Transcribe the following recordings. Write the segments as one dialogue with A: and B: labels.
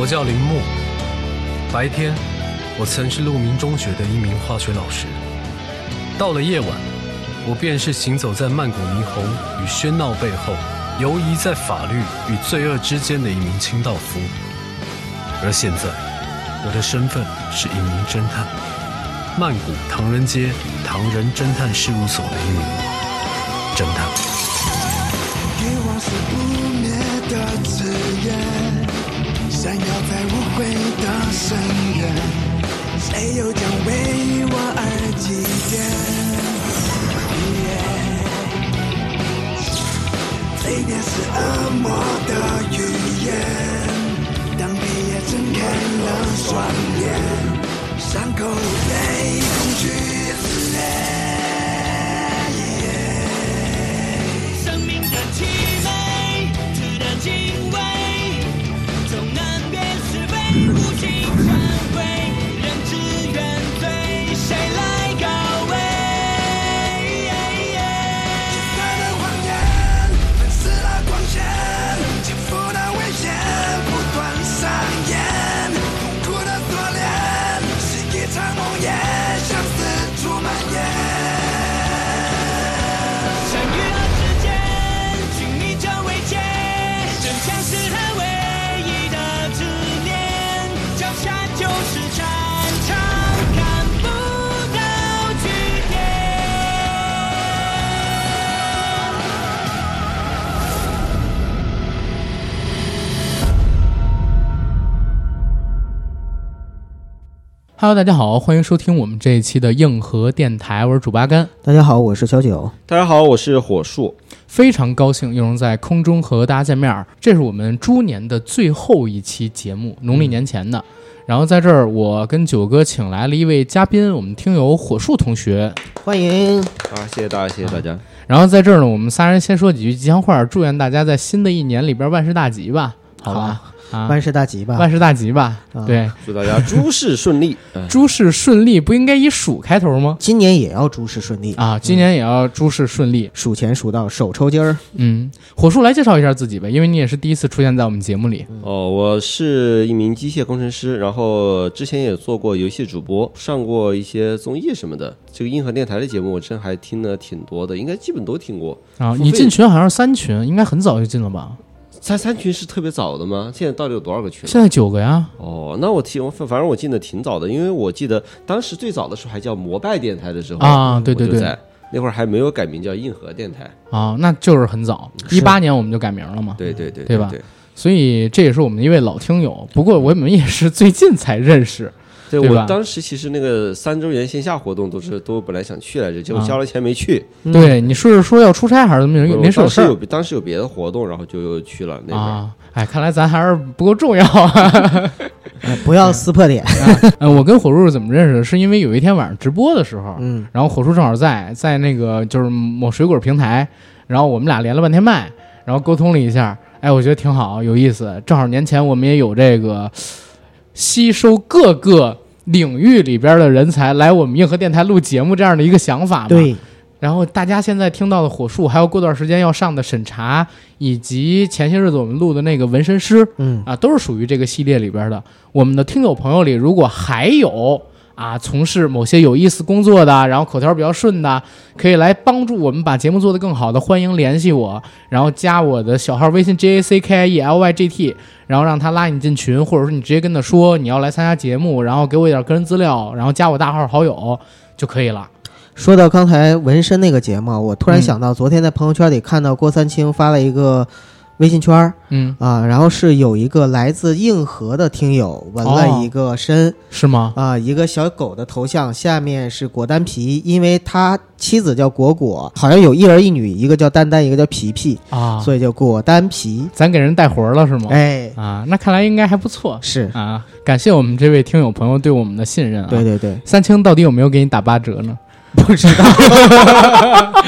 A: 我叫林木。白天，我曾是鹿鸣中学的一名化学老师。到了夜晚，我便是行走在曼谷霓虹与喧闹背后，游移在法律与罪恶之间的一名清道夫。而现在，我的身份是一名侦探，曼谷唐人街唐人侦探事务所的一名侦探。
B: 闪耀在无悔的深渊。谁又将为我而祭奠？飞碟是恶魔的语言，当黑夜睁开了双眼，伤口被恐惧撕裂。
C: 生命的起
D: Hello，大家好，欢迎收听我们这一期的硬核电台，我是主八甘，
E: 大家好，我是小九。
F: 大家好，我是火树。
D: 非常高兴又能在空中和大家见面儿。这是我们猪年的最后一期节目，农历年前的。然后在这儿，我跟九哥请来了一位嘉宾，我们听友火树同学。
E: 欢迎，
F: 啊，谢谢大家，谢谢大家。
D: 然后在这儿呢，我们仨人先说几句吉祥话，祝愿大家在新的一年里边万事大吉吧，好吧？啊，
E: 万事大吉吧。
D: 万事大吉吧。
E: 啊
D: 对，
F: 祝大家诸事顺利。嗯
D: 诸事顺利，不应该以鼠开头吗？
E: 今年也要诸事顺利，
D: 啊，今年也要诸事顺利。
E: 数钱数到手抽筋儿。
D: 嗯，火树来介绍一下自己呗，因为你也是第一次出现在我们节目里。
F: 哦，我是一名机械工程师，然后之前也做过游戏主播，上过一些综艺什么的。这个硬核电台的节目，我真还听了挺多的，应该基本都听过。
D: 啊，你进群好像是三群，应该很早就进了吧？
F: 三三群是特别早的吗？现在到底有多少个群？
D: 现在九个呀。
F: 哦，那我听，反反正我进的挺早的，因为我记得当时最早的时候还叫摩拜电台的时候
D: 啊对对对
F: 那会儿还没有改名叫硬核电台。
D: 啊，那就是很早，一八年我们就改名了嘛。
F: 对对对
D: 对吧
F: 对
D: 所以这也是我们的一位老听友，不过我们也是最近才认识。
F: 对
D: 对
F: 我当时其实那个三周年线下活动都是都本来想去来着，结果
D: 啊
F: 交了钱没去。
D: 对，你是说要出差还是怎么
F: 我
D: 临时有事儿
F: 当时有当时有别的活动，然后就又去了那边。
D: 啊？哎，看来咱还是不够重要啊。
E: 呃 不要撕破脸。
D: 呃，我跟火叔是怎么认识的？是因为有一天晚上直播的时候，
E: 嗯，
D: 然后火叔正好在在那个就是某水果平台，然后我们俩连了半天麦，然后沟通了一下，哎，我觉得挺好，有意思。正好年前我们也有这个吸收各个领域里边的人才来我们硬核电台录节目这样的一个想法嘛。。
E: 对，
D: 然后大家现在听到的火树，还有过段时间要上的审查，以及前些日子我们录的那个纹身师，
E: 嗯，
D: 啊，都是属于这个系列里边的。我们的听友朋友里，如果还有啊从事某些有意思工作的，然后口条比较顺的，可以来帮助我们把节目做得更好的，欢迎联系我，然后加我的小号微信 j a c k i e l y g t，然后让他拉你进群，或者说你直接跟他说你要来参加节目，然后给我一点个人资料，然后加我大号好友就可以了。
E: 说到刚才纹身那个节目，我突然
D: 嗯
E: 想到，昨天在朋友圈里看到郭三清发了一个微信圈儿
D: 嗯，
E: 啊，然后是有一个来自硬核的听友纹了一个身、
D: 是吗？
E: 啊，一个小狗的头像，下面是果丹皮，因为他妻子叫果果，好像有一儿一女，一个叫丹丹，一个叫皮皮，
D: 啊，
E: 所以叫果丹皮。
D: 咱给人带活了是吗？
E: 哎，
D: 啊，那看来应该还不错
E: 是，
D: 啊！感谢我们这位听友朋友对我们的信任啊。
E: 对对对，
D: 三清到底有没有给你打八折呢？
E: 不知道。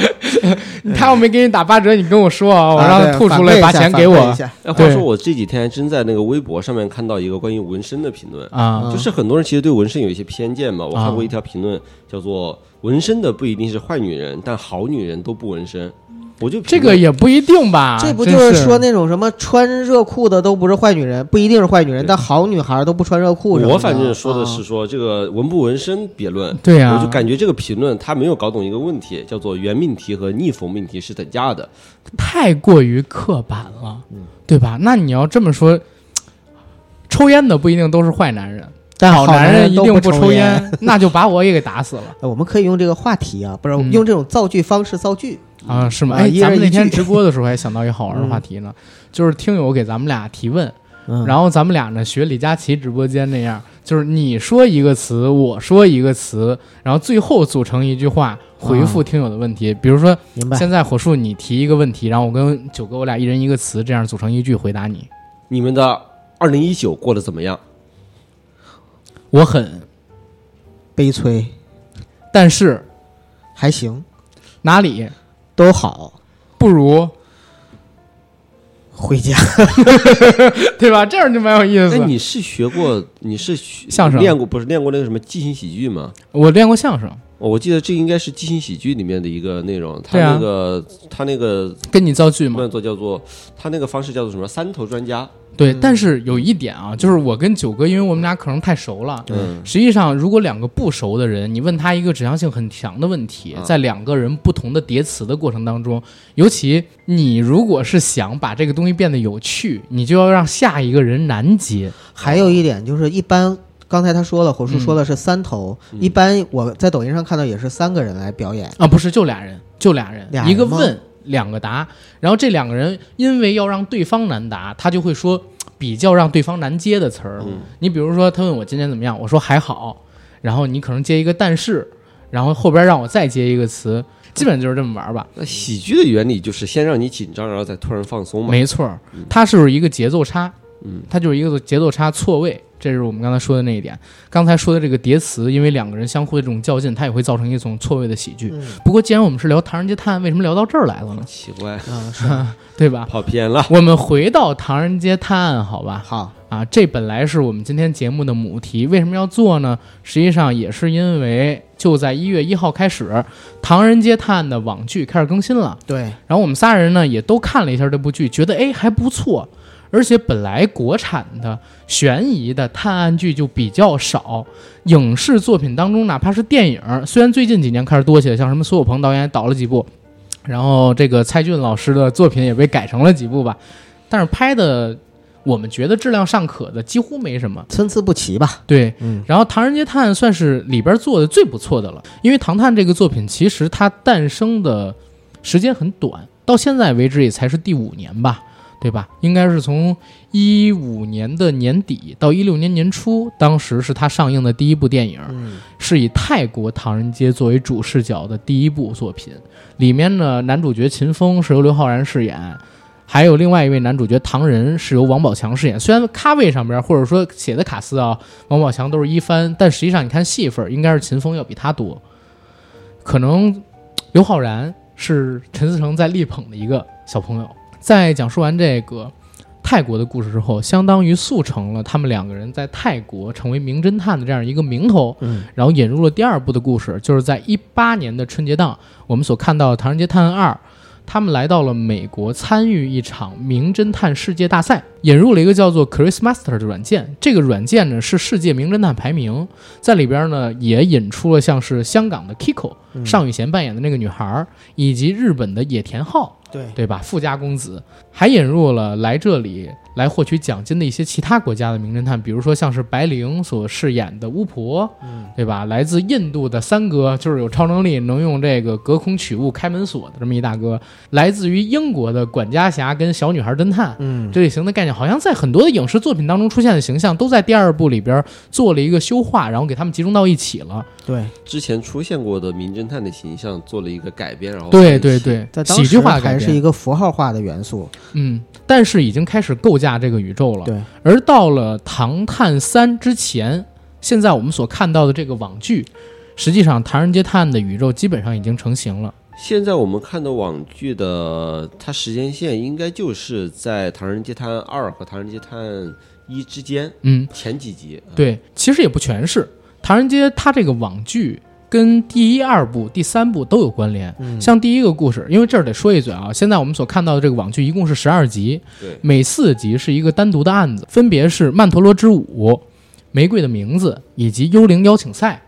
D: 他要没给你打八折，你跟我说啊，我
E: 啊
D: 让他吐出来把钱给我
E: 反馈一下
F: 哎，话说我这几天还真在那个微博上面看到一个关于纹身的评论，
D: 啊
F: 就是很多人其实对纹身有一些偏见嘛。我
D: 啊
F: 看过一条评论，叫做“纹身的不一定是坏女人，但好女人都不纹身”。我就
D: 这个也不一定吧？
E: 这不就是说那种什么穿热裤的都不是坏女人，不一定是坏女人，但好女孩都不穿热裤什么的。
F: 我反正说的是
E: 啊
F: 说这个纹不纹身别论，
D: 对呀、
F: 我就感觉这个评论他没有搞懂一个问题，叫做原命题和逆否命题是等价的。
D: 太过于刻板了，对吧？那你要这么说，抽烟的不一定都是坏男人，
E: 但
D: 好
E: 男
D: 人一定
E: 不
D: 抽烟，那就把我也给打死了
E: 呃我们可以用这个话题啊，不是、
D: 嗯
E: 用这种造句方式造句。
D: 啊？是吗？
E: 啊
D: 哎，咱们那天直播的时候还想到一个好玩的话题呢，就是听友给咱们俩提问，
E: 嗯，
D: 然后咱们俩呢学李佳琦直播间那样，就是你说一个词，我说一个词，然后最后组成一句话回复听友的问题。比如说，
E: 明白。
D: 现在火树你提一个问题，然后我跟九哥我俩一人一个词，这样组成一句回答你。
F: 你们的二零一九过得怎么样？
D: 我很，
E: 悲催，
D: 但是
E: 还行，
D: 哪里
E: 都好，
D: 不如，
E: 回家。
D: 对吧？这样就蛮有意思。
F: 那，你是学过，你是学
D: 相声
F: 练过，不是练过那个什么即兴喜剧吗？
D: 我练过相声，
F: 哦我记得这应该是即兴喜剧里面的一个内容，他那个、他那个
D: 跟你造句嘛。
F: 叫做他那个方式叫做什么三头专家，
D: 对，但是有一点啊，就是我跟九哥，因为我们俩可能太熟了。
F: 嗯，
D: 实际上，如果两个不熟的人，你问他一个指向性很强的问题，
F: 啊
D: 在两个人不同的叠词的过程当中，尤其你如果是想把这个东西变得有趣，你就要让下一个人难接。
E: 还有一点就是，一般刚才他说了，火叔说的是三头，一般我在抖音上看到也是三个人来表演。
D: 啊，不是，就俩人，就俩人，
E: 俩人
D: 一个问，两个答，然后这两个人因为要让对方难答，他就会说比较让对方难接的词儿。你比如说，他问我今天怎么样，我说还好，然后你可能接一个但是，然后后边让我再接一个词，基本就是这么玩吧。
F: 那喜剧的原理就是先让你紧张，然后再突然放松嘛。
D: 没错儿，它是一个节奏差，嗯，它就是一个节奏差错位，这是我们刚才说的那一点。刚才说的这个叠词，因为两个人相互的这种较劲，它也会造成一种错位的喜剧。不过既然我们是聊《唐人街探案》，为什么聊到这儿来了呢？
F: 奇怪，
E: 啊，是
D: 对吧？
F: 跑偏了。
D: 我们回到《唐人街探案》，好吧？
E: 好，
D: 啊，这本来是我们今天节目的母题，为什么要做呢？实际上也是因为就在一月一号开始，《唐人街探案》的网剧开始更新了。
E: 对，
D: 然后我们仨人呢也都看了一下这部剧，觉得哎还不错，而且本来国产的悬疑的探案剧就比较少，影视作品当中哪怕是电影，虽然最近几年开始多起来，像什么苏有朋导演导了几部，然后这个蔡骏老师的作品也被改成了几部吧，但是拍的我们觉得质量尚可的几乎没什么。
E: 参差不齐吧？
D: 对，然后《唐人街探案》算是里边做的最不错的了，因为《唐探》这个作品其实它诞生的时间很短，到现在为止也才是第五年吧，对吧？应该是从一五年的年底到一六年年初，当时是他上映的第一部电影，
E: 嗯，
D: 是以泰国唐人街作为主视角的第一部作品。里面呢，男主角秦风是由刘昊然饰演，还有另外一位男主角唐仁是由王宝强饰演。虽然咖位上边或者说写的卡司啊，王宝强都是一番，但实际上你看戏份儿，应该是秦风要比他多。可能刘昊然是陈思诚在力捧的一个小朋友。在讲述完这个泰国的故事之后，相当于速成了他们两个人在泰国成为名侦探的这样一个名头。
E: 嗯，
D: 然后引入了第二部的故事，就是在一八年的春节档，我们所看到的《唐人街探案二》，他们来到了美国参与一场名侦探世界大赛，引入了一个叫做 Chris Master 的软件。这个软件呢是世界名侦探排名，在里边呢也引出了像是香港的 Kiko、尚宇贤扮演的那个女孩，以及日本的野田昊。
E: 对，
D: 对吧？富家公子还引入了来这里来获取奖金的一些其他国家的名侦探，比如说像是白灵所饰演的巫婆，
E: 嗯，
D: 对吧？来自印度的三哥，就是有超能力能用这个隔空取物开门锁的这么一大哥；来自于英国的管家侠跟小女孩侦探。
E: 嗯，
D: 这类型的概念，好像在很多的影视作品当中出现的形象，都在第二部里边做了一个修化，然后给他们集中到一起了。
E: 对，
F: 之前出现过的名侦探的形象做了一个改编，然后
D: 对对对
E: 在，当
D: 喜剧
E: 时
D: 化的改
E: 是一个符号化的元素。
D: 嗯，但是已经开始构架这个宇宙了。
E: 对，
D: 而到了《唐探三》之前，现在我们所看到的这个网剧，实际上《唐人街探案》的宇宙基本上已经成型了。
F: 现在我们看的网剧的它时间线应该就是在《唐人街探案二》和《唐人街探案一》之间
D: 嗯，
F: 前几集。
D: 对，其实也不全是。《唐人街》它这个网剧跟第一、二部、第三部都有关联。像第一个故事，因为这儿得说一嘴啊，现在我们所看到的这个网剧一共是十二集，每四集是一个单独的案子，分别是曼陀罗之舞、玫瑰的名字以及幽灵邀请赛。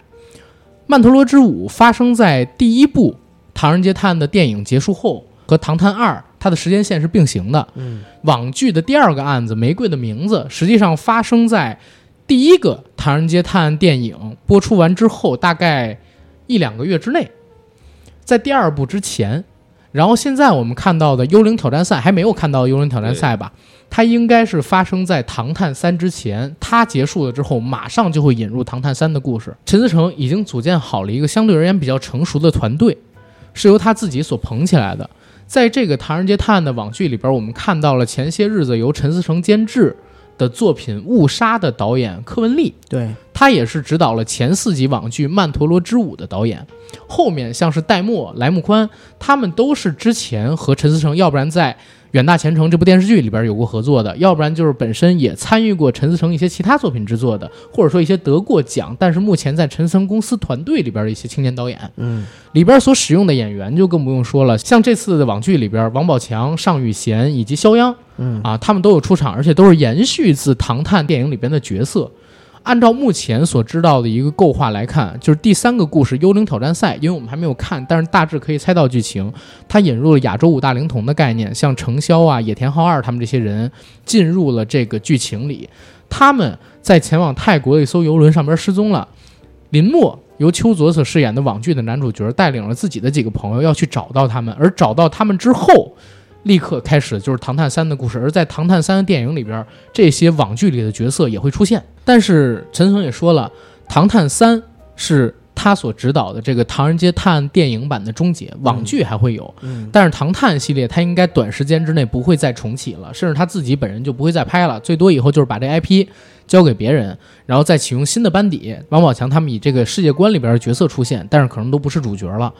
D: 曼陀罗之舞发生在第一部《唐人街探案》的电影结束后，和《唐探二》它的时间线是并行的。
E: 嗯，
D: 网剧的第二个案子《玫瑰的名字》实际上发生在第一个《唐人街探案》电影播出完之后，大概一两个月之内，在第二部之前。然后现在我们看到的《幽灵挑战赛》还没有看到《幽灵挑战赛》吧？它应该是发生在《唐探三》之前，它结束了之后，马上就会引入《唐探三》的故事。陈思诚已经组建好了一个相对而言比较成熟的团队，是由他自己所捧起来的。在这个《唐人街探案》的网剧里边，我们看到了前些日子由陈思诚监制的作品《误杀》的导演柯文丽，
E: 对，
D: 他也是指导了前四集网剧《曼陀罗之舞》的导演。后面像是戴墨、莱木宽，他们都是之前和陈思诚，要不然在《远大前程》这部电视剧里边有过合作的，要不然就是本身也参与过陈思诚一些其他作品制作的，或者说一些得过奖，但是目前在陈思诚公司团队里边的一些青年导演。
E: 嗯，
D: 里边所使用的演员就更不用说了，像这次的网剧里边，王宝强、尚宇贤以及肖央，
E: 嗯
D: 啊，他们都有出场，而且都是延续自《唐探》电影里边的角色。按照目前所知道的一个构画来看，就是第三个故事《幽灵挑战赛》，因为我们还没有看，但是大致可以猜到剧情。它引入了亚洲五大灵童的概念，像程潇啊、野田浩二他们这些人进入了这个剧情里。他们在前往泰国的一艘游轮上边失踪了。林默由邱泽所饰演的网剧的男主角带领了自己的几个朋友要去找到他们，而找到他们之后，立刻开始就是《唐探三》的故事。而在《唐探三》的电影里边，这些网剧里的角色也会出现。但是陈诚也说了，《唐探三》是他所指导的这个《唐人街探案》电影版的终结，网剧还会有。
E: 嗯
D: 但是《唐探》系列他应该短时间之内不会再重启了，甚至他自己本人就不会再拍了，最多以后就是把这 IP 交给别人，然后再启用新的班底。王宝强他们以这个世界观里边的角色出现，但是可能都不是主角了。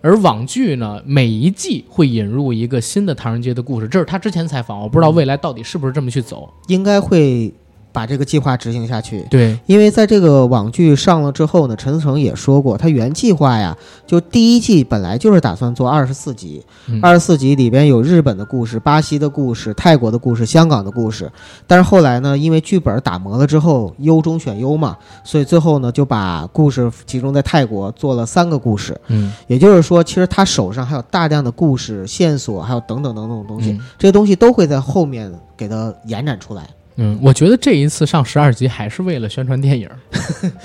D: 而网剧呢，每一季会引入一个新的唐人街的故事，这是他之前采访，我不知道未来到底是不是这么去走。
E: 应该会把这个计划执行下去。
D: 对，
E: 因为在这个网剧上了之后呢，陈思诚也说过，他原计划呀，就第一季本来就是打算做二十四集
D: 嗯，
E: 二十四集里边有日本的故事、巴西的故事、泰国的故事、香港的故事，但是后来呢，因为剧本打磨了之后，优中选优嘛，所以最后呢就把故事集中在泰国做了三个故事，
D: 嗯。
E: 也就是说，其实他手上还有大量的故事线索，还有等等等等的东西，
D: 嗯。
E: 这些东西都会在后面给它延展出来，
D: 嗯，我觉得这一次上十二集还是为了宣传电影，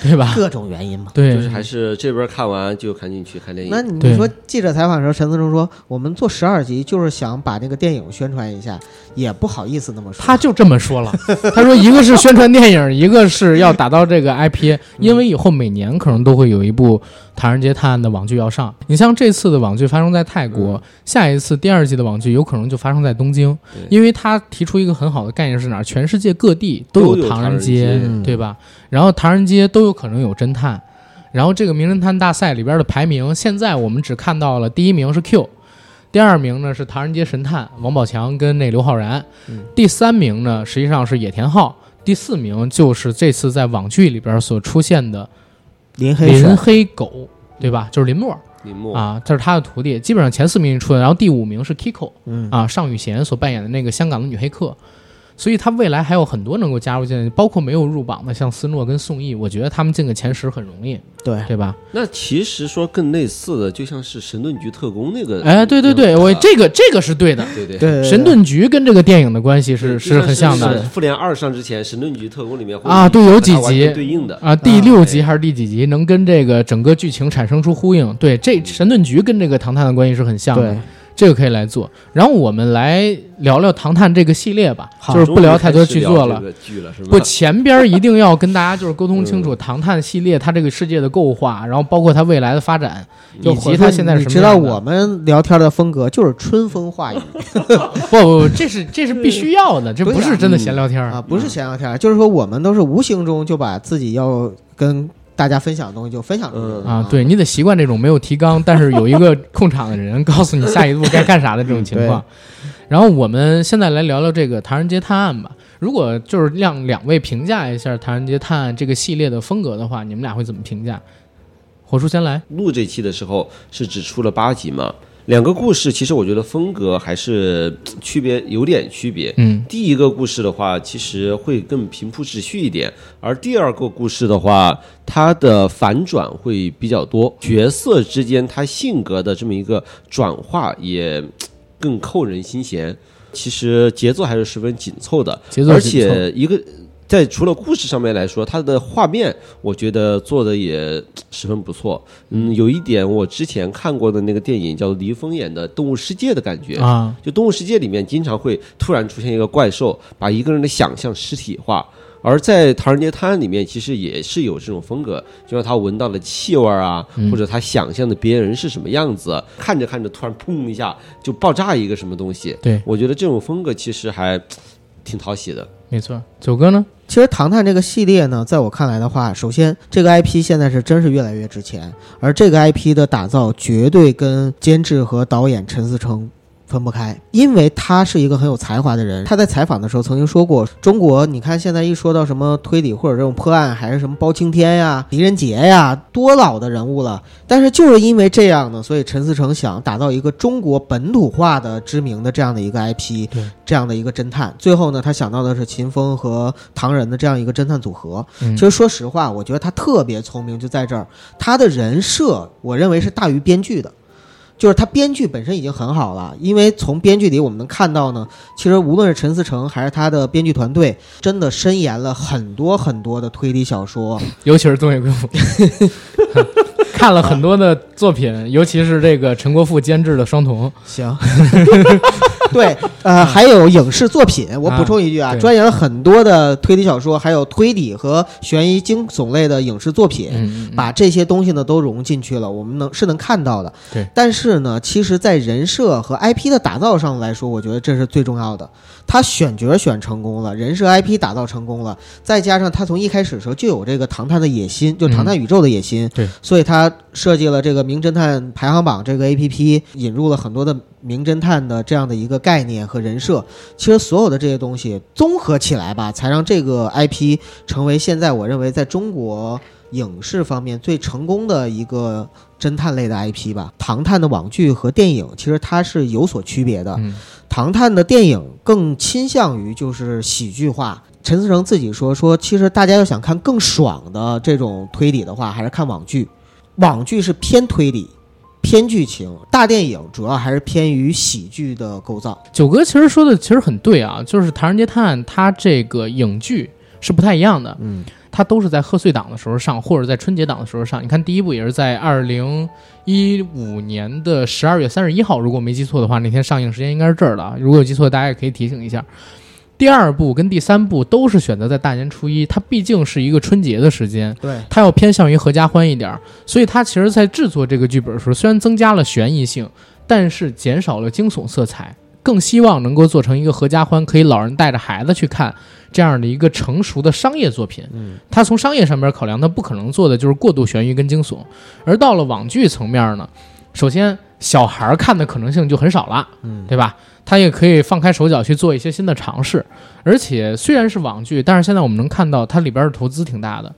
D: 对吧？
E: 各种原因嘛。
D: 对，
F: 就是还是这边看完就赶紧去看电影。
E: 那你说记者采访的时候，陈思诚说我们做十二集就是想把那个电影宣传一下，也不好意思那么说。
D: 他就这么说了，他说一个是宣传电影，一个是要打造这个 IP，因为以后每年可能都会有一部《唐人街探案》的网剧要上。你像这次的网剧发生在泰国，下一次第二季的网剧有可能就发生在东京，因为他提出一个很好的概念是哪儿？全世界各地都
F: 都有
D: 唐
F: 唐人
D: 街对吧？然后唐人街都有可能有侦探，然后这个名侦探大赛里边的排名，现在我们只看到了第一名是 Q。第二名呢是《唐人街神探》王宝强跟那刘昊然，
E: 嗯
D: 第三名呢实际上是野田昊，第四名就是这次在网剧里边所出现的林
E: 林黑
D: 狗，对吧？就是林默
F: 林默，
D: 啊，这是他的徒弟。基本上前四名出来，然后第五名是 Kiko
E: 嗯
D: 啊，尚宇贤所扮演的那个香港的女黑客。所以他未来还有很多能够加入进来，包括没有入榜的，像斯诺跟宋轶，我觉得他们进个前十很容易，
E: 对，
D: 对吧？
F: 那其实说更类似的，就像是神盾局特工那个。
D: 哎，对对对，我
F: 啊
D: 这个这个是对的。
F: 对对
E: 对
D: 神盾局跟这个电影的关系是
F: 是
D: 很像的
F: 复联二上之前，神盾局特工里面
D: 啊对有几集
F: 对应的。
D: 啊，第六集还是第几集能跟这个整个剧情产生出呼应？对，这神盾局跟这个唐探的关系是很像的
E: 对，
D: 这个可以来做。然后我们来聊聊唐探这个系列吧，就是不聊太多剧作了
F: 了？
D: 不，前边一定要跟大家就是沟通清楚唐探系列它这个世界的构画，然后包括它未来的发展，以及它现在是
E: 你知道
D: 什么样的。
E: 我们聊天的风格就是春风化雨
D: 不不不，这是这是必须要的，这
E: 不是
D: 真的闲聊天儿
E: 啊，不是闲聊天，就是说我们都是无形中就把自己要跟大家分享的东西就分享出去
F: 嗯
D: 啊，对你得习惯这种没有提纲，但是有一个控场的人告诉你下一步该干啥的这种情况。然后我们现在来聊聊这个《唐人街探案》吧。如果就是让两位评价一下《唐人街探案》这个系列的风格的话，你们俩会怎么评价？火叔先来，
F: 录这期的时候是只出了八集嘛，两个故事其实我觉得风格还是区别有点区别。
D: 嗯，
F: 第一个故事的话，其实会更平铺直叙一点，而第二个故事的话，它的反转会比较多，角色之间他性格的这么一个转化也更扣人心弦。其实节奏还是十分紧凑的，而且一个在除了故事上面来说，它的画面我觉得做的也十分不错。嗯，有一点我之前看过的那个电影叫黎峰演的《动物世界》的感觉
D: 啊，
F: 就《动物世界》里面经常会突然出现一个怪兽，把一个人的想象实体化。而在《唐人街探案》里面，其实也是有这种风格，就像他闻到的气味啊，或者他想象的别人是什么样子，看着看着突然砰一下就爆炸一个什么东西。
D: 对，
F: 我觉得这种风格其实还挺讨喜的。
D: 没错。九哥呢？
E: 其实《唐探》这个系列呢，在我看来的话，首先这个 IP 现在是真是越来越值钱，而这个 IP 的打造绝对跟监制和导演陈思诚分不开，因为他是一个很有才华的人。他在采访的时候曾经说过，中国你看现在一说到什么推理或者这种破案，还是什么包青天呀、狄仁杰呀，多老的人物了。但是就是因为这样呢，所以陈思诚想打造一个中国本土化的知名的这样的一个 IP，
D: 对
E: 这样的一个侦探。最后呢，他想到的是秦风和唐人的这样一个侦探组合。
D: 嗯
E: 其实说实话，我觉得他特别聪明，就在这儿，他的人设我认为是大于编剧的。就是他编剧本身已经很好了，因为从编剧里我们能看到呢，其实无论是陈思诚还是他的编剧团队，真的深研了很多很多的推理小说。
D: 尤其是东野圭吾，看了很多的作品，尤其是这个陈国富监制的《双瞳》。
E: 行，对，呃，还有影视作品，我补充一句啊，
D: 对
E: 钻研了很多的推理小说，还有推理和悬疑惊悚类的影视作品。
D: 嗯，嗯
E: 把这些东西呢都融进去了，我们能是能看到的。
D: 对，
E: 但是呢，其实，在人设和 IP 的打造上来说，我觉得这是最重要的。他选角选成功了，人设 IP 打造成功了，再加上他从一开始的时候就有这个唐探的野心，就唐探宇宙的野心。
D: 对，
E: 所以他设计了这个名侦探排行榜这个 APP，引入了很多的名侦探的这样的一个概念和人设。其实所有的这些东西综合起来吧，才让这个 IP 成为现在我认为在中国影视方面最成功的一个侦探类的 IP 吧。唐探的网剧和电影其实它是有所区别的。
D: 嗯
E: 唐探的电影更倾向于就是喜剧化。陈思诚自己说说，其实大家要想看更爽的这种推理的话，还是看网剧。网剧是偏推理、偏剧情，大电影主要还是偏于喜剧的构造。
D: 九哥其实说的其实很对啊，就是《唐人街探案》它这个影剧是不太一样的，
E: 嗯，
D: 它都是在贺岁档的时候上，或者在春节档的时候上。你看第一部也是在二零一五年的十二月三十一号，如果没记错的话，那天上映时间应该是这儿的啊。如果有记错，大家也可以提醒一下。第二部跟第三部都是选择在大年初一，它毕竟是一个春节的时间，
E: 对，
D: 它要偏向于合家欢一点儿，所以它其实在制作这个剧本的时候，虽然增加了悬疑性，但是减少了惊悚色彩，更希望能够做成一个合家欢，可以老人带着孩子去看这样的一个成熟的商业作品。
E: 嗯，
D: 它从商业上面考量，它不可能做的就是过度悬疑跟惊悚，而到了网剧层面呢，首先小孩儿看的可能性就很少了，
E: 嗯，
D: 对吧？他也可以放开手脚去做一些新的尝试，而且虽然是网剧，但是现在我们能看到它里边的投资挺大的，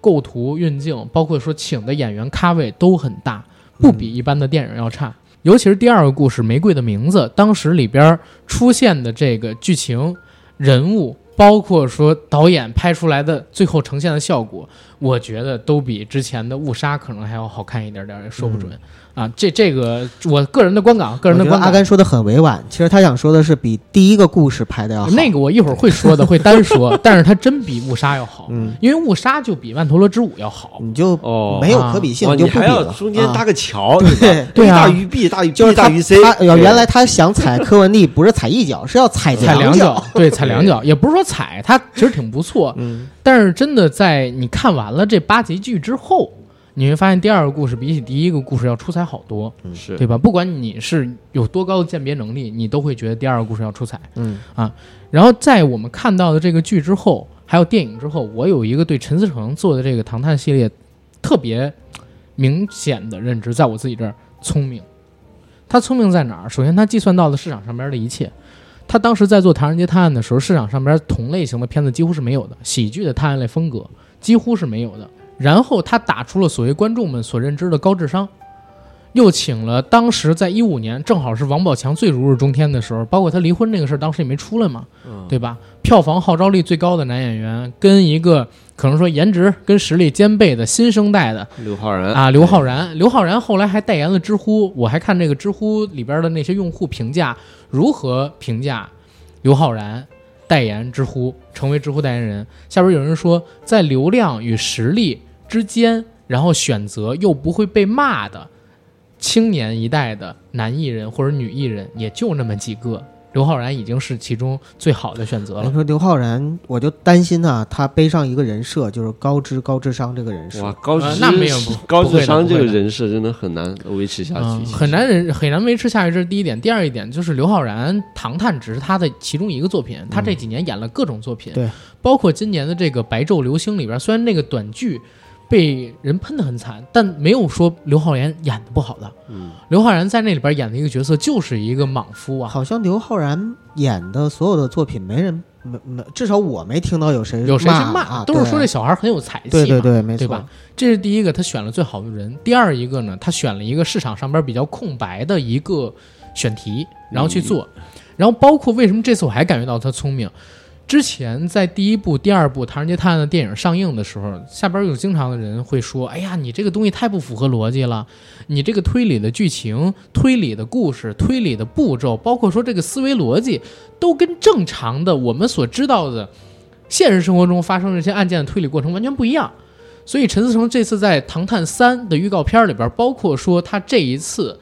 D: 构图、运镜，包括说请的演员咖位都很大，不比一般的电影要差。尤其是第二个故事《玫瑰的名字》，当时里边出现的这个剧情、人物，包括说导演拍出来的最后呈现的效果，我觉得都比之前的《误杀》可能还要好看一点点，也说不准、啊。这这个我个人的观感，个人的观感。
E: 阿甘说的很委婉，其实他想说的是比第一个故事拍的要好。
D: 那个我一会儿会说的，会单说，但是它真比误杀要好，
E: 嗯，
D: 因为误杀就比曼陀罗之舞要好。
E: 你就
F: 哦
E: 没有可比性，
F: 你，
E: 就不比
F: 你还要
E: 了。
F: 中间搭
E: 啊
F: 个桥，
E: 对？
D: 对啊
F: 大于 B 大于 B
E: 就是他
F: 大于 C，
E: 他呃
F: 对
E: 原来他想踩柯文蒂，不是踩一脚，是要踩
D: 踩两
E: 脚
D: 脚。，对，踩两脚，也不是说踩，他其实挺不错。
E: 嗯，
D: 但是真的在你看完了这八集剧之后，你会发现第二个故事比起第一个故事要出彩好多，
F: 是
D: 对吧？不管你是有多高的鉴别能力，你都会觉得第二个故事要出彩。
E: 嗯
D: 啊，然后在我们看到的这个剧之后，还有电影之后，我有一个对陈思诚做的这个《唐探》系列特别明显的认知，在我自己这儿，聪明。他聪明在哪儿？首先，他计算到了市场上边的一切。他当时在做《唐人街探案》的时候，市场上边同类型的片子几乎是没有的，喜剧的探案类风格几乎是没有的，然后他打出了所谓观众们所认知的高智商，又请了当时在一五年正好是王宝强最如日中天的时候，包括他离婚那个事儿，当时也没出来嘛，对吧？票房号召力最高的男演员，跟一个可能说颜值跟实力兼备的新生代的
F: 刘昊然
D: 啊，刘昊然，刘昊然后来还代言了知乎，我还看这个知乎里边的那些用户评价如何评价刘昊然代言知乎，成为知乎代言人。下边有人说，在流量与实力之间，然后选择又不会被骂的青年一代的男艺人或者女艺人，也就那么几个。刘昊然已经是其中最好的选择了。
E: 你说刘昊然，我就担心啊，他背上一个人设，就是高知高智商这个人设。
F: 哇，高智、
D: 呃那没有不
F: 高智商这个人设真的很难维持下去，
D: 嗯，很难人很难维持下去，这是第一点。第二一点就是刘昊然《唐探》只是他的其中一个作品，他这几年演了各种作品，
E: 对，
D: 包括今年的这个《白昼流星》里边，虽然那个短剧被人喷的很惨，但没有说刘昊然演的不好的。
F: 嗯，
D: 刘昊然在那里边演的一个角色就是一个莽夫啊，
E: 好像刘昊然演的所有的作品，没人没没，至少我没听到有谁
D: 有谁去
E: 骂
D: 骂，
E: 啊，
D: 都是说这小孩很有才气嘛，
E: 对对对，没错，
D: 对吧？这是第一个，他选了最好的人。第二一个呢，他选了一个市场上边比较空白的一个选题，然后去做。然后包括为什么这次我还感觉到他聪明，之前在第一部、第二部《唐人街探案》的电影上映的时候，下边有经常的人会说：“哎呀，你这个东西太不符合逻辑了，你这个推理的剧情、推理的故事、推理的步骤，包括说这个思维逻辑，都跟正常的我们所知道的现实生活中发生这些案件的推理过程完全不一样。”所以陈思诚这次在《唐探三》的预告片里边，包括说他这一次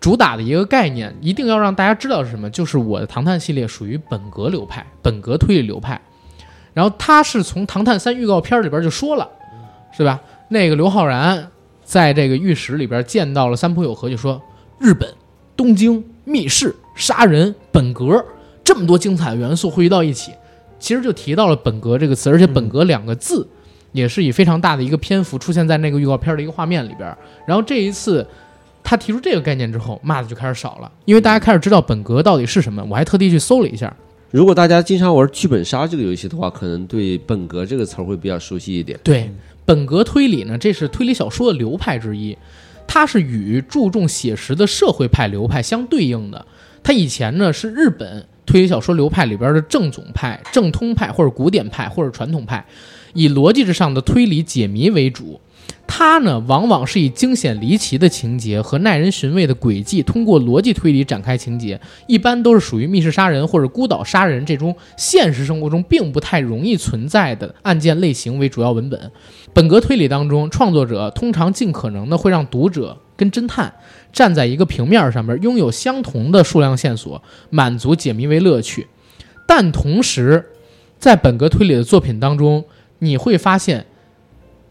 D: 主打的一个概念，一定要让大家知道是什么，就是我的《唐探》系列属于本格流派、本格推理流派。然后他是从《唐探三》预告片里边就说了，是吧？那个刘昊然在这个浴室里边见到了三浦友和，就说日本东京密室杀人本格这么多精彩的元素汇聚到一起，其实就提到了本格这个词，而且本格两个字。也是以非常大的一个篇幅出现在那个预告片的一个画面里边儿。然后这一次他提出这个概念之后，骂的就开始少了，因为大家开始知道本格到底是什么。我还特地去搜了一下，
F: 如果大家经常玩剧本杀这个游戏的话，可能对“本格”这个词儿会比较熟悉一点。
D: 对，本格推理呢，这是推理小说的流派之一，它是与注重写实的社会派流派相对应的。它以前呢是日本推理小说流派里边的正总派、正通派或者古典派或者传统派，以逻辑之上的推理解谜为主。它呢，往往是以惊险离奇的情节和耐人寻味的轨迹，通过逻辑推理展开情节，一般都是属于密室杀人或者孤岛杀人这种现实生活中并不太容易存在的案件类型为主要文本。本格推理当中，创作者通常尽可能的会让读者跟侦探站在一个平面上面，拥有相同的数量线索，满足解谜为乐趣。但同时，在本格推理的作品当中，你会发现，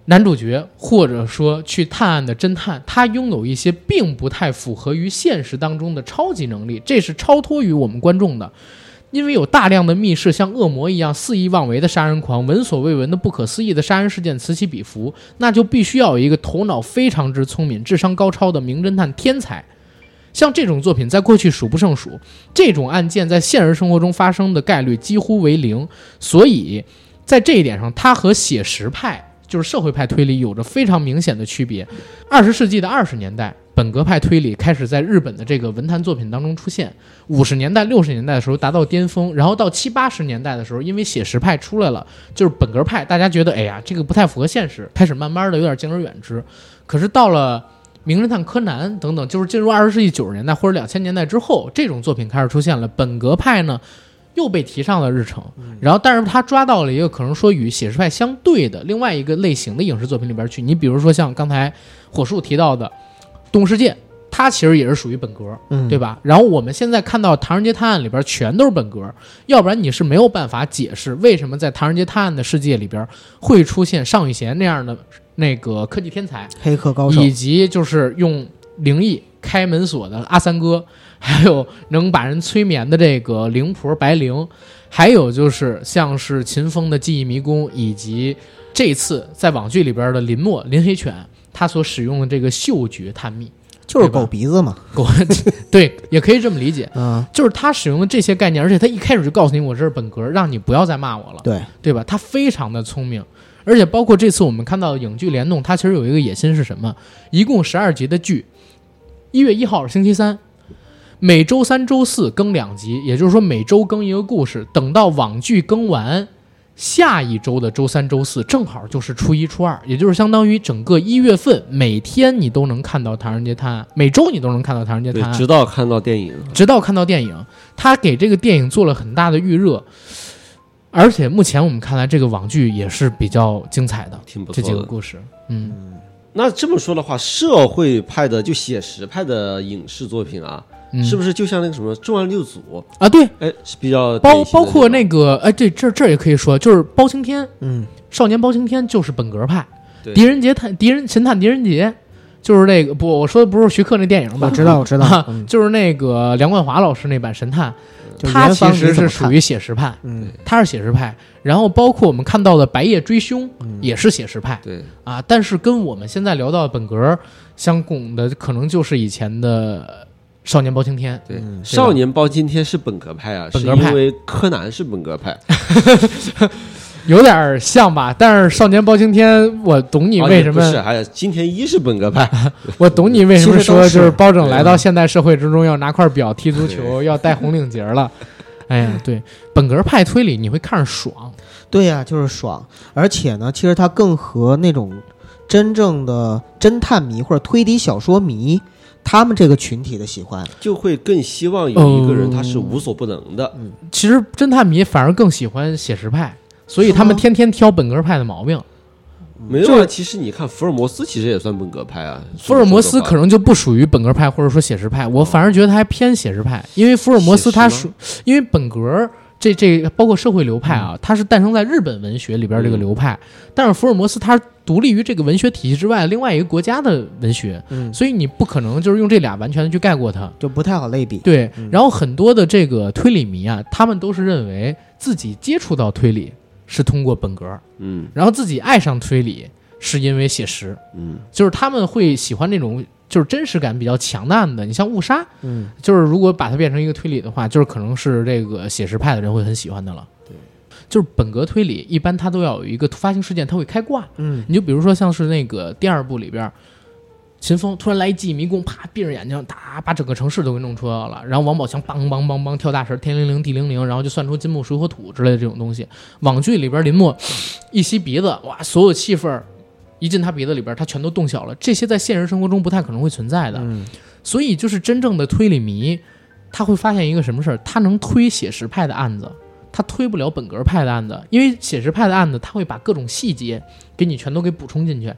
D: 男主角或者说去探案的侦探，他拥有一些并不太符合于现实当中的超级能力，这是超脱于我们观众的。因为有大量的密室像恶魔一样肆意妄为的杀人狂，闻所未闻的不可思议的杀人事件此起彼伏，那就必须要有一个头脑非常之聪明、智商高超的名侦探天才。像这种作品在过去数不胜数，这种案件在现实生活中发生的概率几乎为零，所以在这一点上，它和写实派就是社会派推理有着非常明显的区别。二十世纪的二十年代，本格派推理开始在日本的这个文坛作品当中出现；五十年代、六十年代的时候达到巅峰，然后到七八十年代的时候，因为写实派出来了，就是本格派，大家觉得哎呀这个不太符合现实，开始慢慢的有点敬而远之。可是到了名侦探柯南等等，就是进入二十世纪九十年代或者两千年代之后，这种作品开始出现了。本格派呢，又被提上了日程。然后，但是他抓到了一个可能说与写实派相对的另外一个类型的影视作品里边去。你比如说像刚才火树提到的《动物世界》，它其实也是属于本格，
E: 嗯，
D: 对吧？然后我们现在看到《唐人街探案》里边全都是本格，要不然你是没有办法解释为什么在《唐人街探案》的世界里边会出现尚宇贤那样的那个科技天才。
E: 黑客高手
D: 以及就是用灵异开门锁的阿三哥，还有能把人催眠的这个灵婆白灵，还有就是像是秦风的记忆迷宫，以及这次在网剧里边的林默林黑犬，他所使用的这个嗅觉探秘，
E: 就是狗鼻子嘛，
D: 狗 对，也可以这么理解，
E: 嗯，
D: 就是他使用的这些概念，而且他一开始就告诉你我这是本格，让你不要再骂我了。
E: 对，
D: 对吧？他非常的聪明，而且包括这次我们看到的影剧联动，它其实有一个野心是什么？一共十二集的剧，一月一号是星期三，每周三、周四更两集，也就是说每周更一个故事。等到网剧更完，下一周的周三、周四正好就是初一、初二，也就是相当于整个一月份每天你都能看到《唐人街探案》，每周你都能看到《唐人街探，案》，
F: 直到看到电影，
D: 直到看到电影，他给这个电影做了很大的预热，而且目前我们看来，这个网剧也是比较精彩的，这
F: 挺不错的。
D: 几个故事，嗯，
F: 那这么说的话，社会派的就写实派的影视作品啊，
D: 嗯。
F: 是不是就像那个什么《重案六组？
D: 啊？对，》？
F: 哎，是比较
D: 包包括那个，哎，这这这也可以说，就是包青天，
E: 嗯，
D: 少年包青天就是本格派，狄仁杰探狄仁神探狄仁杰，就是那个不，我说的不是徐克那电影吧？
E: 我知道，我知道
D: 啊，
E: 嗯，
D: 就是那个梁冠华老师那版神探，他其实是属于写实派，
E: 嗯
D: 他是写实派。然后包括我们看到的《白夜追凶》
E: 嗯
D: 也是写实派
F: 对
D: 啊，但是跟我们现在聊到的本格相拱的，可能就是以前的少年包青天。
F: 对，
E: 嗯
F: 少年包青天是本格派啊，
D: 本格派
F: 是因为柯南是本格派。
D: 有点像吧，但是少年包青天，我懂你
F: 哦
D: 为什么，
F: 不是？还有金田一是本格派，
D: 我懂你为什么 说，就是包拯来到现代社会之中要拿块表踢足球，要戴红领结了。哎呀，对，本格派推理你会看着爽，
E: 对呀、就是爽。而且呢，其实它更和那种真正的侦探迷或者推理小说迷，他们这个群体的喜欢。
F: 就会更希望有一个人
D: 哦
F: 他是无所不能的。
D: 其实侦探迷反而更喜欢写实派，所以他们天天挑本格派的毛病。
F: 没有啊，
D: 就是
F: 其实你看福尔摩斯其实也算本格派啊。
D: 福尔摩斯可能就不属于本格派或者说写实派，我反而觉得他还偏写实派，因为福尔摩斯他属因为本格这这包括社会流派
F: 嗯
D: 啊，它是诞生在日本文学里边这个流派，但是福尔摩斯它独立于这个文学体系之外另外一个国家的文学，
E: 嗯，
D: 所以你不可能就是用这俩完全的去概括它。
E: 就不太好类比。
D: 对
E: 嗯，
D: 然后很多的这个推理迷啊，他们都是认为自己接触到推理是通过本格，
F: 嗯
D: 然后自己爱上推理是因为写实，
F: 嗯，
D: 就是他们会喜欢那种就是真实感比较强的案子。你像误杀，
E: 嗯，
D: 就是如果把它变成一个推理的话，就是可能是这个写实派的人会很喜欢的了。
F: 对，
D: 就是本格推理，一般它都要有一个突发性事件，它会开挂。
E: 嗯，
D: 你就比如说像是那个第二部里边，秦风突然来一记忆迷宫，啪闭着眼睛，打把整个城市都给弄出来了。然后王宝强梆梆梆梆跳大神，天灵灵地灵灵，然后就算出金木水火土之类的这种东西。网剧里边林默一吸鼻子，哇，所有气氛一进他鼻子里边，他全都动小了。这些在现实生活中不太可能会存在的。
E: 嗯
D: 所以就是真正的推理迷，他会发现一个什么事儿？他能推写实派的案子，他推不了本格派的案子，因为写实派的案子他会把各种细节给你全都给补充进去。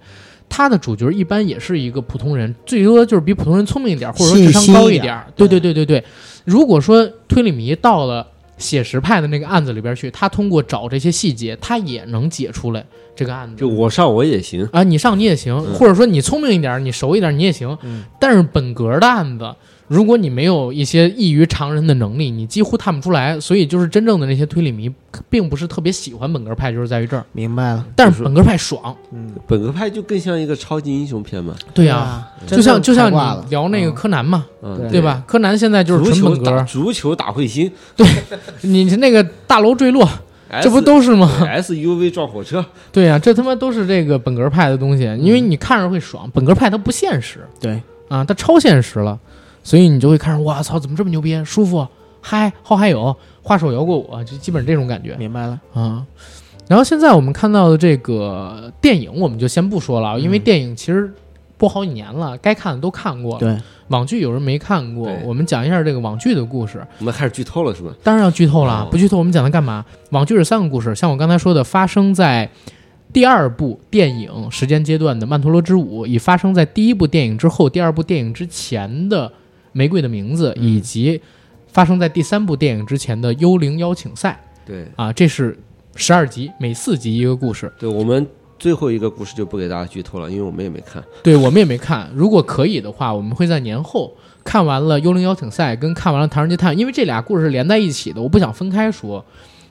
D: 他的主角一般也是一个普通人，最多就是比普通人聪明一点，或者说智商高一点儿。对对对对对。如果说推理迷到了写实派的那个案子里边去，他通过找这些细节，他也能解出来这个案子。
F: 就我上我也行。
D: 啊，你上你也行，
F: 嗯
D: 或者说你聪明一点，你熟一点你也行。
E: 嗯
D: 但是本格的案子，如果你没有一些异于常人的能力，你几乎探不出来。所以就是真正的那些推理迷，并不是特别喜欢本格派，就是在于这儿。
E: 明白了。
D: 但是本格派爽，
E: 嗯，
F: 本格派就更像一个超级英雄片嘛，
D: 对呀、
E: 啊，
D: 就像就像你聊那个
E: 嗯
D: 柯南嘛，
F: 嗯，
E: 对
D: 对吧？柯南现在就是
F: 足球
D: 纯本格，
F: 打足球打彗星，对
D: 你那个大楼坠落，这不都是吗
F: ？SUV 撞火车？
D: 对呀、这他妈都是这个本格派的东西，因为你看着会爽。本格派它不现实，
E: 对，
D: 啊，它超现实了，所以你就会看着，哇操，怎么这么牛逼，舒服，嗨，好嗨有，画手摇过我，就基本这种感觉
E: 明白了。
D: 啊。然后现在我们看到的这个电影，我们就先不说了，因为
E: 嗯
D: 电影其实播好几年了，该看的都看过了。
E: 对，
D: 网剧有人没看过，我们讲一下这个网剧的故事。
F: 我们开始剧透了是吧？
D: 当然要剧透了
F: 哦，
D: 不剧透我们讲它干嘛？网剧是三个故事，像我刚才说的，发生在第二部电影时间阶段的《曼陀罗之舞》，以发生在第一部电影之后、第二部电影之前的《玫瑰的名字》，
F: 嗯
D: 以及发生在第三部电影之前的《幽灵邀请赛
F: 对》
D: 啊，这是十二集，每四集一个故事。
F: 对，我们最后一个故事就不给大家剧透了，因为我们也没看。
D: 对我们也没看，如果可以的话，我们会在年后看完了《幽灵邀请赛》跟看完了《唐人街探案》，因为这俩故事是连在一起的，我不想分开说，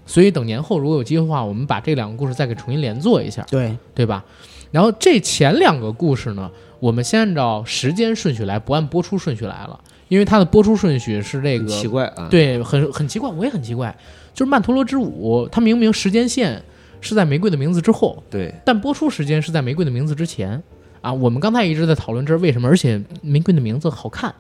D: 所以等年后如果有机会的话，我们把这两个故事再给重新连做一下，
E: 对，
D: 对吧？然后这前两个故事呢，我们先按照时间顺序来，不按播出顺序来了，因为它的播出顺序是这个
F: 奇怪啊，，
D: 对，很很奇怪，我也很奇怪，就是曼陀罗之舞，它明明时间线是在《玫瑰的名字》之后，
F: 对，
D: 但播出时间是在《玫瑰的名字》之前啊。我们刚才一直在讨论这是为什么，而且《玫瑰的名字》好看，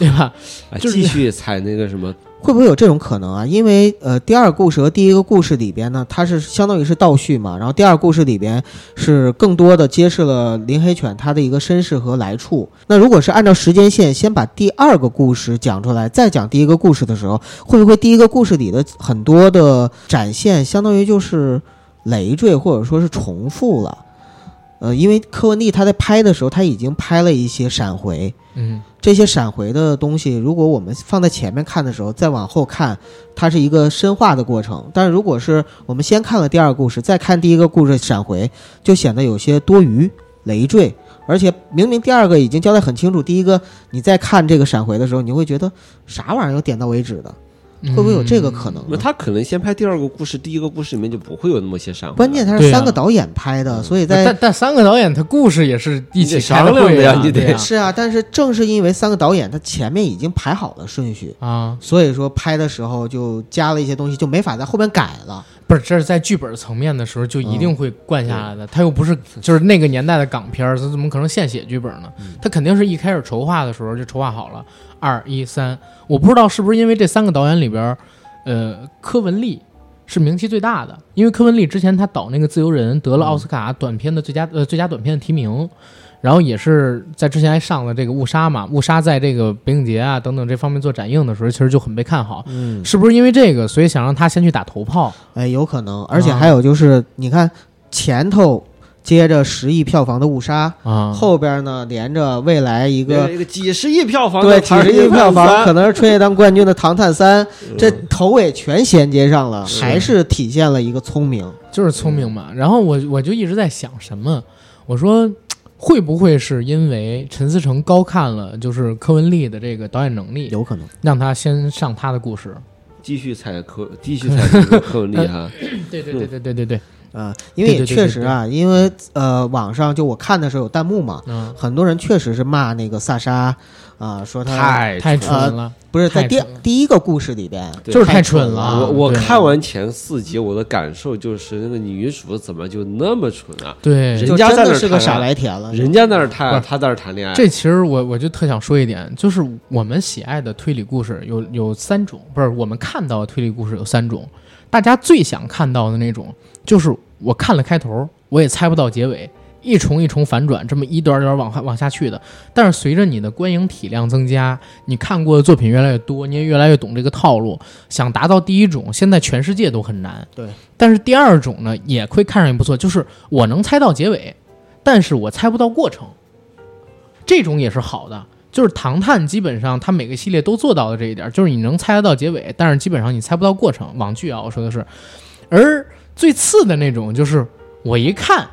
D: 对吧？
F: 啊，
D: 就是
F: 继续踩那个什么，
E: 会不会有这种可能啊？因为呃，第二故事和第一个故事里边呢，它是相当于是倒叙嘛，然后第二故事里边是更多的揭示了林黑犬它的一个身世和来处。那如果是按照时间线，先把第二个故事讲出来，再讲第一个故事的时候，会不会第一个故事里的很多的展现，相当于就是累赘或者说是重复了？呃，因为柯文丽他在拍的时候，他已经拍了一些闪回，
D: 嗯，
E: 这些闪回的东西，如果我们放在前面看的时候，再往后看，它是一个深化的过程。但是如果是我们先看了第二个故事，再看第一个故事闪回，就显得有些多余、累赘。而且明明第二个已经交代很清楚，第一个你再看这个闪回的时候，你会觉得啥玩意儿有点到为止的，会不会有这个可能呢？
F: 那他可能先拍第二个故事，第一个故事里面就不会有那么些闪回了。
E: 关键他是三个导演拍的，所以在
D: 但但三个导演他故事也是一起
F: 商量的呀你得
E: 是啊，但是正是因为三个导演他前面已经排好了顺序，
D: 啊，
E: 所以说拍的时候就加了一些东西，就没法在后边改了。
D: 不是，这是在剧本层面的时候就一定会灌下来的。他又不是就是那个年代的港片儿，他怎么可能现写剧本呢？他肯定是一开始筹划的时候就筹划好了，二一三。我不知道是不是因为这三个导演里边儿，呃，柯文丽是名气最大的，因为柯文丽之前他导那个《自由人》得了奥斯卡短片的最佳呃最佳短片的提名。然后也是在之前还上了这个《误杀》嘛，《误杀》在这个北影节啊等等这方面做展映的时候，其实就很被看好。
E: 嗯，
D: 是不是因为这个，所以想让他先去打头炮？
E: 哎，有可能，而且还有就是，你看前头接着十亿票房的误杀，
D: 啊，
E: 后边呢连着未来一
F: 一
E: 个
F: 一个几十亿票房的
E: 对几十亿票房，可能是春节档冠军的《唐探三》，这
F: 嗯
E: 头尾全衔接上了，
F: 是。
E: 还是体现了一个聪明。
D: 就是聪明嘛。然后我我就一直在想什么，我说会不会是因为陈思诚高看了就是柯文丽的这个导演能力，
E: 有可能，
D: 让他先上他的故事？
F: 继续踩柯，继续踩这个柯文丽 哈。
D: 对对对对对对对，
E: 啊，因为也
D: 对对对对
E: 确实啊，因为呃，网上就我看的时候有弹幕嘛，
D: 嗯，
E: 很多人确实是骂那个萨莎，啊，说他
F: 太
D: 太
F: 蠢了
E: 不是在第第一个故事里边，
D: 就是太
E: 蠢
D: 蠢了。
F: 我我看完前四集，我的感受就是那个女主怎么就那么蠢啊？
D: 对
F: 人家在那
E: 是个傻
F: 谈
E: 白甜了。
F: 人家那儿
D: 不
F: 谈，
D: 是
F: 他在那儿谈恋爱，
D: 这其实我我就特想说一点，就是我们喜爱的推理故事有有三种，不是我们看到的推理故事有三种，大家最想看到的那种，就是我看了开头，我也猜不到结尾，一重一重反转，这么一段段往下往下去的。但是随着你的观影体量增加，你看过的作品越来越多，你也越来越懂这个套路，想达到第一种，现在全世界都很难。
E: 对，
D: 但是第二种呢，也会看上去不错，就是我能猜到结尾，但是我猜不到过程。这种也是好的。就是《唐探》基本上它每个系列都做到了这一点，就是你能猜得到结尾，但是基本上你猜不到过程。网剧啊，我说的是，而最次的那种就是我一看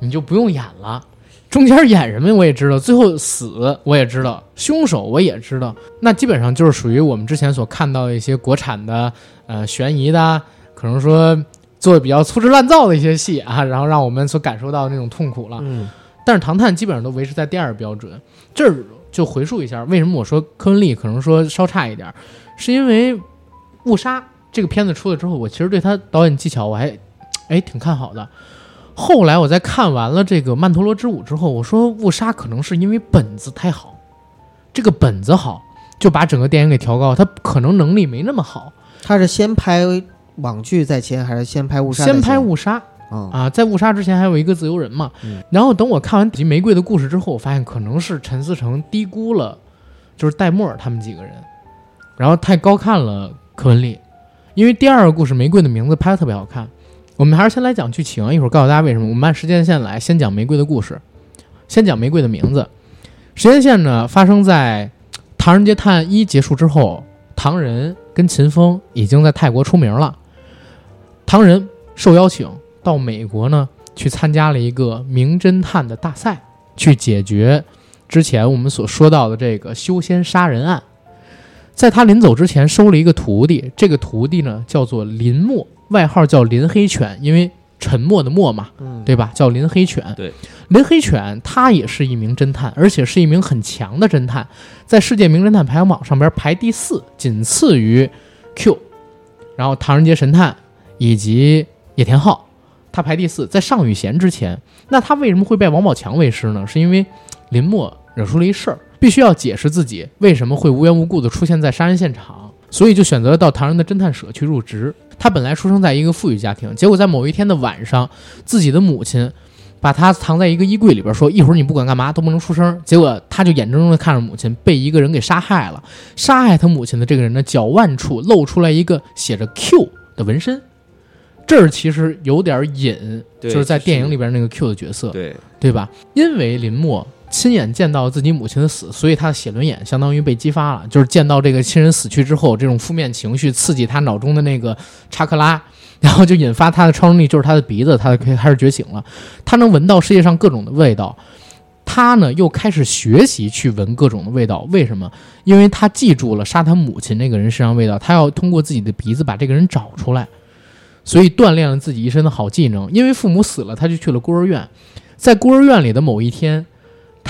D: 你就不用演了，中间演什么我也知道，最后死我也知道，凶手我也知道，那基本上就是属于我们之前所看到的一些国产的呃悬疑的，可能说做的比较粗制滥造的一些戏啊，然后让我们所感受到那种痛苦了。
E: 嗯，
D: 但是《唐探》基本上都维持在第二标准。这儿就回溯一下，为什么我说柯恩利可能说稍差一点儿，是因为《误杀》这个片子出了之后，我其实对他导演技巧我还哎挺看好的。后来我在看完了这个《曼陀罗之舞》之后，我说《误杀》可能是因为本子太好，这个本子好，就把整个电影给调高。他可能能力没那么好，
E: 他是先拍网剧在前，还是先拍误杀？
D: 先拍《误杀》
E: 啊，
D: 啊，在误杀之前还有一个自由人嘛。
E: 嗯
D: 然后等我看完《玫瑰的故事》之后，我发现可能是陈思诚低估了，就是戴墨尔他们几个人，然后太高看了柯文丽，因为第二个故事《玫瑰的名字》拍的特别好看。我们还是先来讲剧情，一会儿告诉大家为什么。我们按时间线来，先讲玫瑰的故事，先讲玫瑰的名字。时间线呢发生在《唐人街探案一》结束之后，唐人跟秦风已经在泰国出名了。唐人受邀请到美国呢，去参加了一个名侦探的大赛，去解决之前我们所说到的这个修仙杀人案。在他临走之前，收了一个徒弟，这个徒弟呢叫做林默，外号叫林黑犬，因为沉默的默嘛，
E: 嗯，
D: 对吧？叫林黑犬。
F: 对，
D: 林黑犬他也是一名侦探，而且是一名很强的侦探，在世界名侦探排行榜上边排第四，仅次于 Q，然后唐人街神探以及野田昊，他排第四，在尚宇贤之前。那他为什么会被王宝强为师呢？是因为林默惹出了一事儿，必须要解释自己为什么会无缘无故的出现在杀人现场，所以就选择到唐人的侦探社去入职。他本来出生在一个富裕家庭，结果在某一天的晚上，自己的母亲把他藏在一个衣柜里边，说一会儿你不管干嘛都不能出声。结果他就眼睁睁的看着母亲被一个人给杀害了。杀害他母亲的这个人的脚腕处露出来一个写着 Q 的纹身，这儿其实有点
F: 隐，
D: 就是在电影里边那个 Q 的角色，
F: 对，
D: 对吧？因为林默亲眼见到自己母亲的死，所以他的写轮眼相当于被激发了，就是见到这个亲人死去之后，这种负面情绪刺激他脑中的那个查克拉，然后就引发他的超能力，就是他的鼻子，他可以开始觉醒了，他能闻到世界上各种的味道。他呢又开始学习去闻各种的味道，为什么？因为他记住了杀他母亲那个人身上味道，他要通过自己的鼻子把这个人找出来，所以锻炼了自己一身的好技能。因为父母死了，他就去了孤儿院，在孤儿院里的某一天，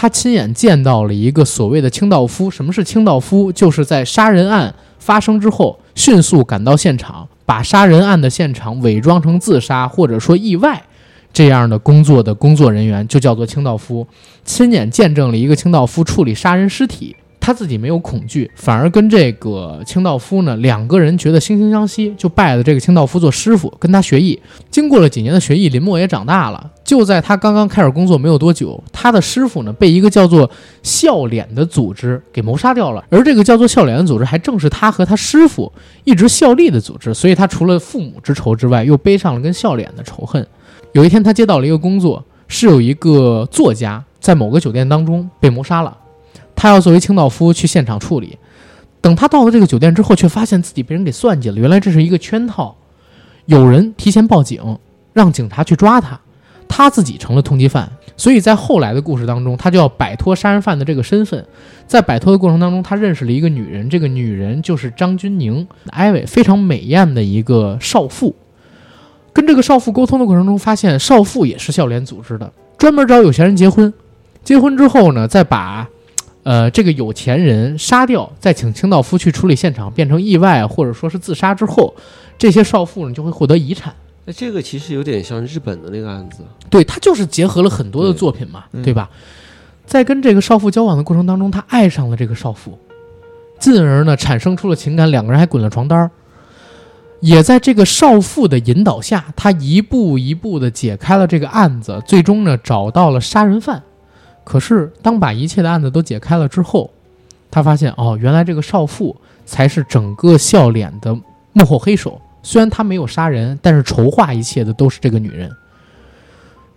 D: 他亲眼见到了一个所谓的清道夫。什么是清道夫？就是在杀人案发生之后，迅速赶到现场，把杀人案的现场伪装成自杀或者说意外这样的工作的工作人员，就叫做清道夫。亲眼见证了一个清道夫处理杀人尸体。他自己没有恐惧，反而跟这个清道夫呢两个人觉得惺惺相惜，就拜了这个清道夫做师傅，跟他学艺。经过了几年的学艺，林默也长大了。就在他刚刚开始工作没有多久，他的师傅呢被一个叫做“笑脸”的组织给谋杀掉了。而这个叫做“笑脸”的组织，还正是他和他师傅一直效力的组织。所以他除了父母之仇之外，又背上了跟笑脸的仇恨。有一天，他接到了一个工作，是有一个作家在某个酒店当中被谋杀了，他要作为清道夫去现场处理。等他到了这个酒店之后，却发现自己被人给算计了。原来这是一个圈套，有人提前报警，让警察去抓他，他自己成了通缉犯。所以在后来的故事当中，他就要摆脱杀人犯的这个身份。在摆脱的过程当中，他认识了一个女人，这个女人就是张钧甯，艾薇，非常美艳的一个少妇。跟这个少妇沟通的过程中，发现少妇也是笑脸组织的，专门找有钱人结婚。结婚之后呢，再把呃这个有钱人杀掉，再请清道夫去处理现场，变成意外或者说是自杀之后，这些少妇呢就会获得遗产。
F: 那这个其实有点像日本的那个案子，
D: 对他就是结合了很多的作品嘛，
E: 嗯
D: 对吧？在跟这个少妇交往的过程当中，他爱上了这个少妇，进而呢产生出了情感，两个人还滚了床单儿。也在这个少妇的引导下，他一步一步的解开了这个案子，最终呢找到了杀人犯。可是当把一切的案子都解开了之后，他发现哦，原来这个少妇才是整个笑脸的幕后黑手。虽然他没有杀人，但是筹划一切的都是这个女人。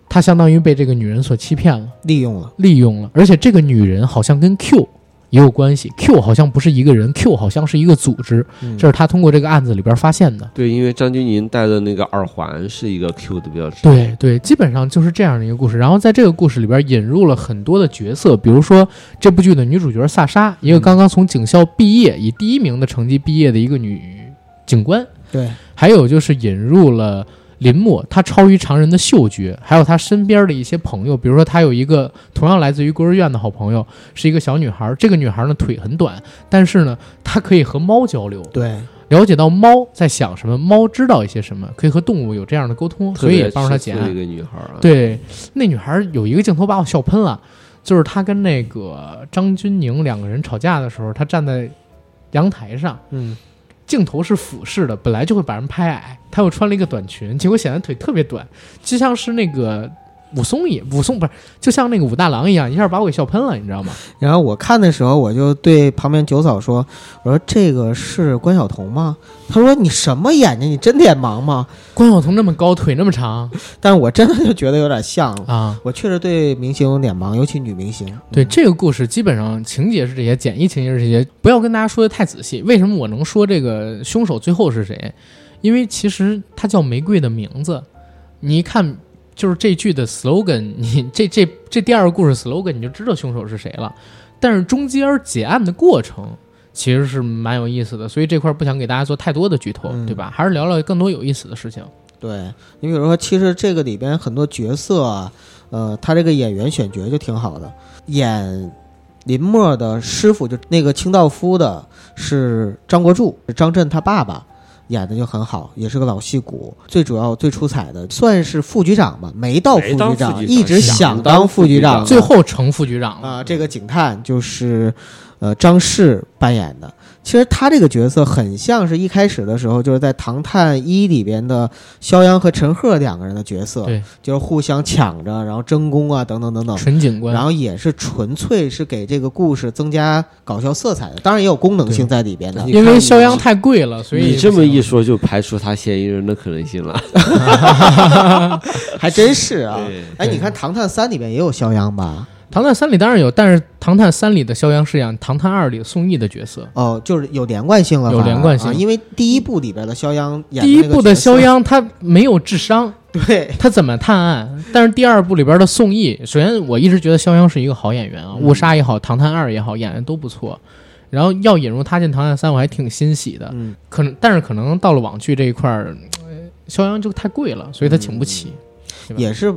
D: 他相当于被这个女人所欺骗了。
E: 利用了。
D: 利用了，而且这个女人好像跟 Q 也有关系，Q 好像不是一个人，Q 好像是一个组织，
E: 嗯
D: 这是他通过这个案子里边发现的。
F: 对，因为张钧甯戴的那个耳环是一个 Q 的标志。
D: 对对，基本上就是这样的一个故事。然后在这个故事里边引入了很多的角色，比如说这部剧的女主角萨莎，一个刚刚从警校毕业，以第一名的成绩毕业的一个女警官，
E: 对，
D: 还有就是引入了林默，他超于常人的嗅觉，还有他身边的一些朋友，比如说他有一个同样来自于孤儿院的好朋友，是一个小女孩。这个女孩呢腿很短，但是呢她可以和猫交流，
E: 对，
D: 了解到猫在想什么，猫知道一些什么，可以和动物有这样的沟通，所以也帮助她解。
F: 一个女孩啊。，
D: 对，那女孩有一个镜头把我笑喷了，就是她跟那个张钧甯两个人吵架的时候，她站在阳台上，
E: 嗯，
D: 镜头是俯视的，本来就会把人拍矮，他又穿了一个短裙，结果显得腿特别短，就像是那个武松也武松不是，就像那个武大郎一样，一下把我给笑喷了，你知道吗？
E: 然后我看的时候，我就对旁边九嫂说：“我说这个是关晓彤吗？”她说：“你什么眼睛？你真脸盲吗
D: 关晓彤那么高，腿那么长？”
E: 但是我真的就觉得有点像。
D: 啊。
E: 我确实对明星有脸盲，尤其女明星。
D: 对这个故事，基本上情节是这些，简易情节是这些，不要跟大家说的太仔细。为什么我能说这个凶手最后是谁？因为其实他叫玫瑰的名字，你一看就是这句的 slogan，你这这这第二个故事 slogan 你就知道凶手是谁了。但是中间结案的过程其实是蛮有意思的，所以这块儿不想给大家做太多的剧透，
E: 嗯
D: 对吧？还是聊聊更多有意思的事情。
E: 对你比如说，其实这个里边很多角色啊，呃，他这个演员选角就挺好的。演林默的师傅，就那个清道夫的是张国柱，张震他爸爸。演的就很好，也是个老戏骨。最主要、最出彩的算是副局长吧，没到副局长，
F: 局长
E: 一直
F: 想
E: 想
F: 当
E: 副局长，
F: 局长
D: 最后成副局长了。
E: 啊、这个警探就是呃张氏扮演的。其实他这个角色很像是一开始的时候就是在《唐探一》里边的肖央和陈赫两个人的角色，
D: 对，
E: 就是互相抢着，然后争功啊，等等等等。
D: 陈警官，
E: 然后也是纯粹是给这个故事增加搞笑色彩的，当然也有功能性在里边的。
D: 因为肖央太贵了，所以
F: 你这么一说，就排除他嫌疑人的可能性了。
E: 还真是啊
F: 对！
E: 哎，你看《唐探三》里边也有肖央吧？
D: 《唐探三》里当然有，但是《唐探三》里的肖央饰演《唐探二》里的宋轶的角色。
E: 哦，就是有连贯性了，
D: 有连贯性
E: 啊因为第一部里边的肖央演
D: 第一部的
E: 的
D: 肖央他没有智商，
E: 对
D: 他怎么探案？但是第二部里边的宋轶，首先我一直觉得肖央是一个好演员啊，
E: 嗯
D: 误杀也好，《唐探二》也好，演的都不错。然后要引入他进《唐探三》，我还挺欣喜的。
E: 嗯，
D: 可能，但是可能到了网剧这一块儿，呃肖央就太贵了，所以他请不起。
E: 也是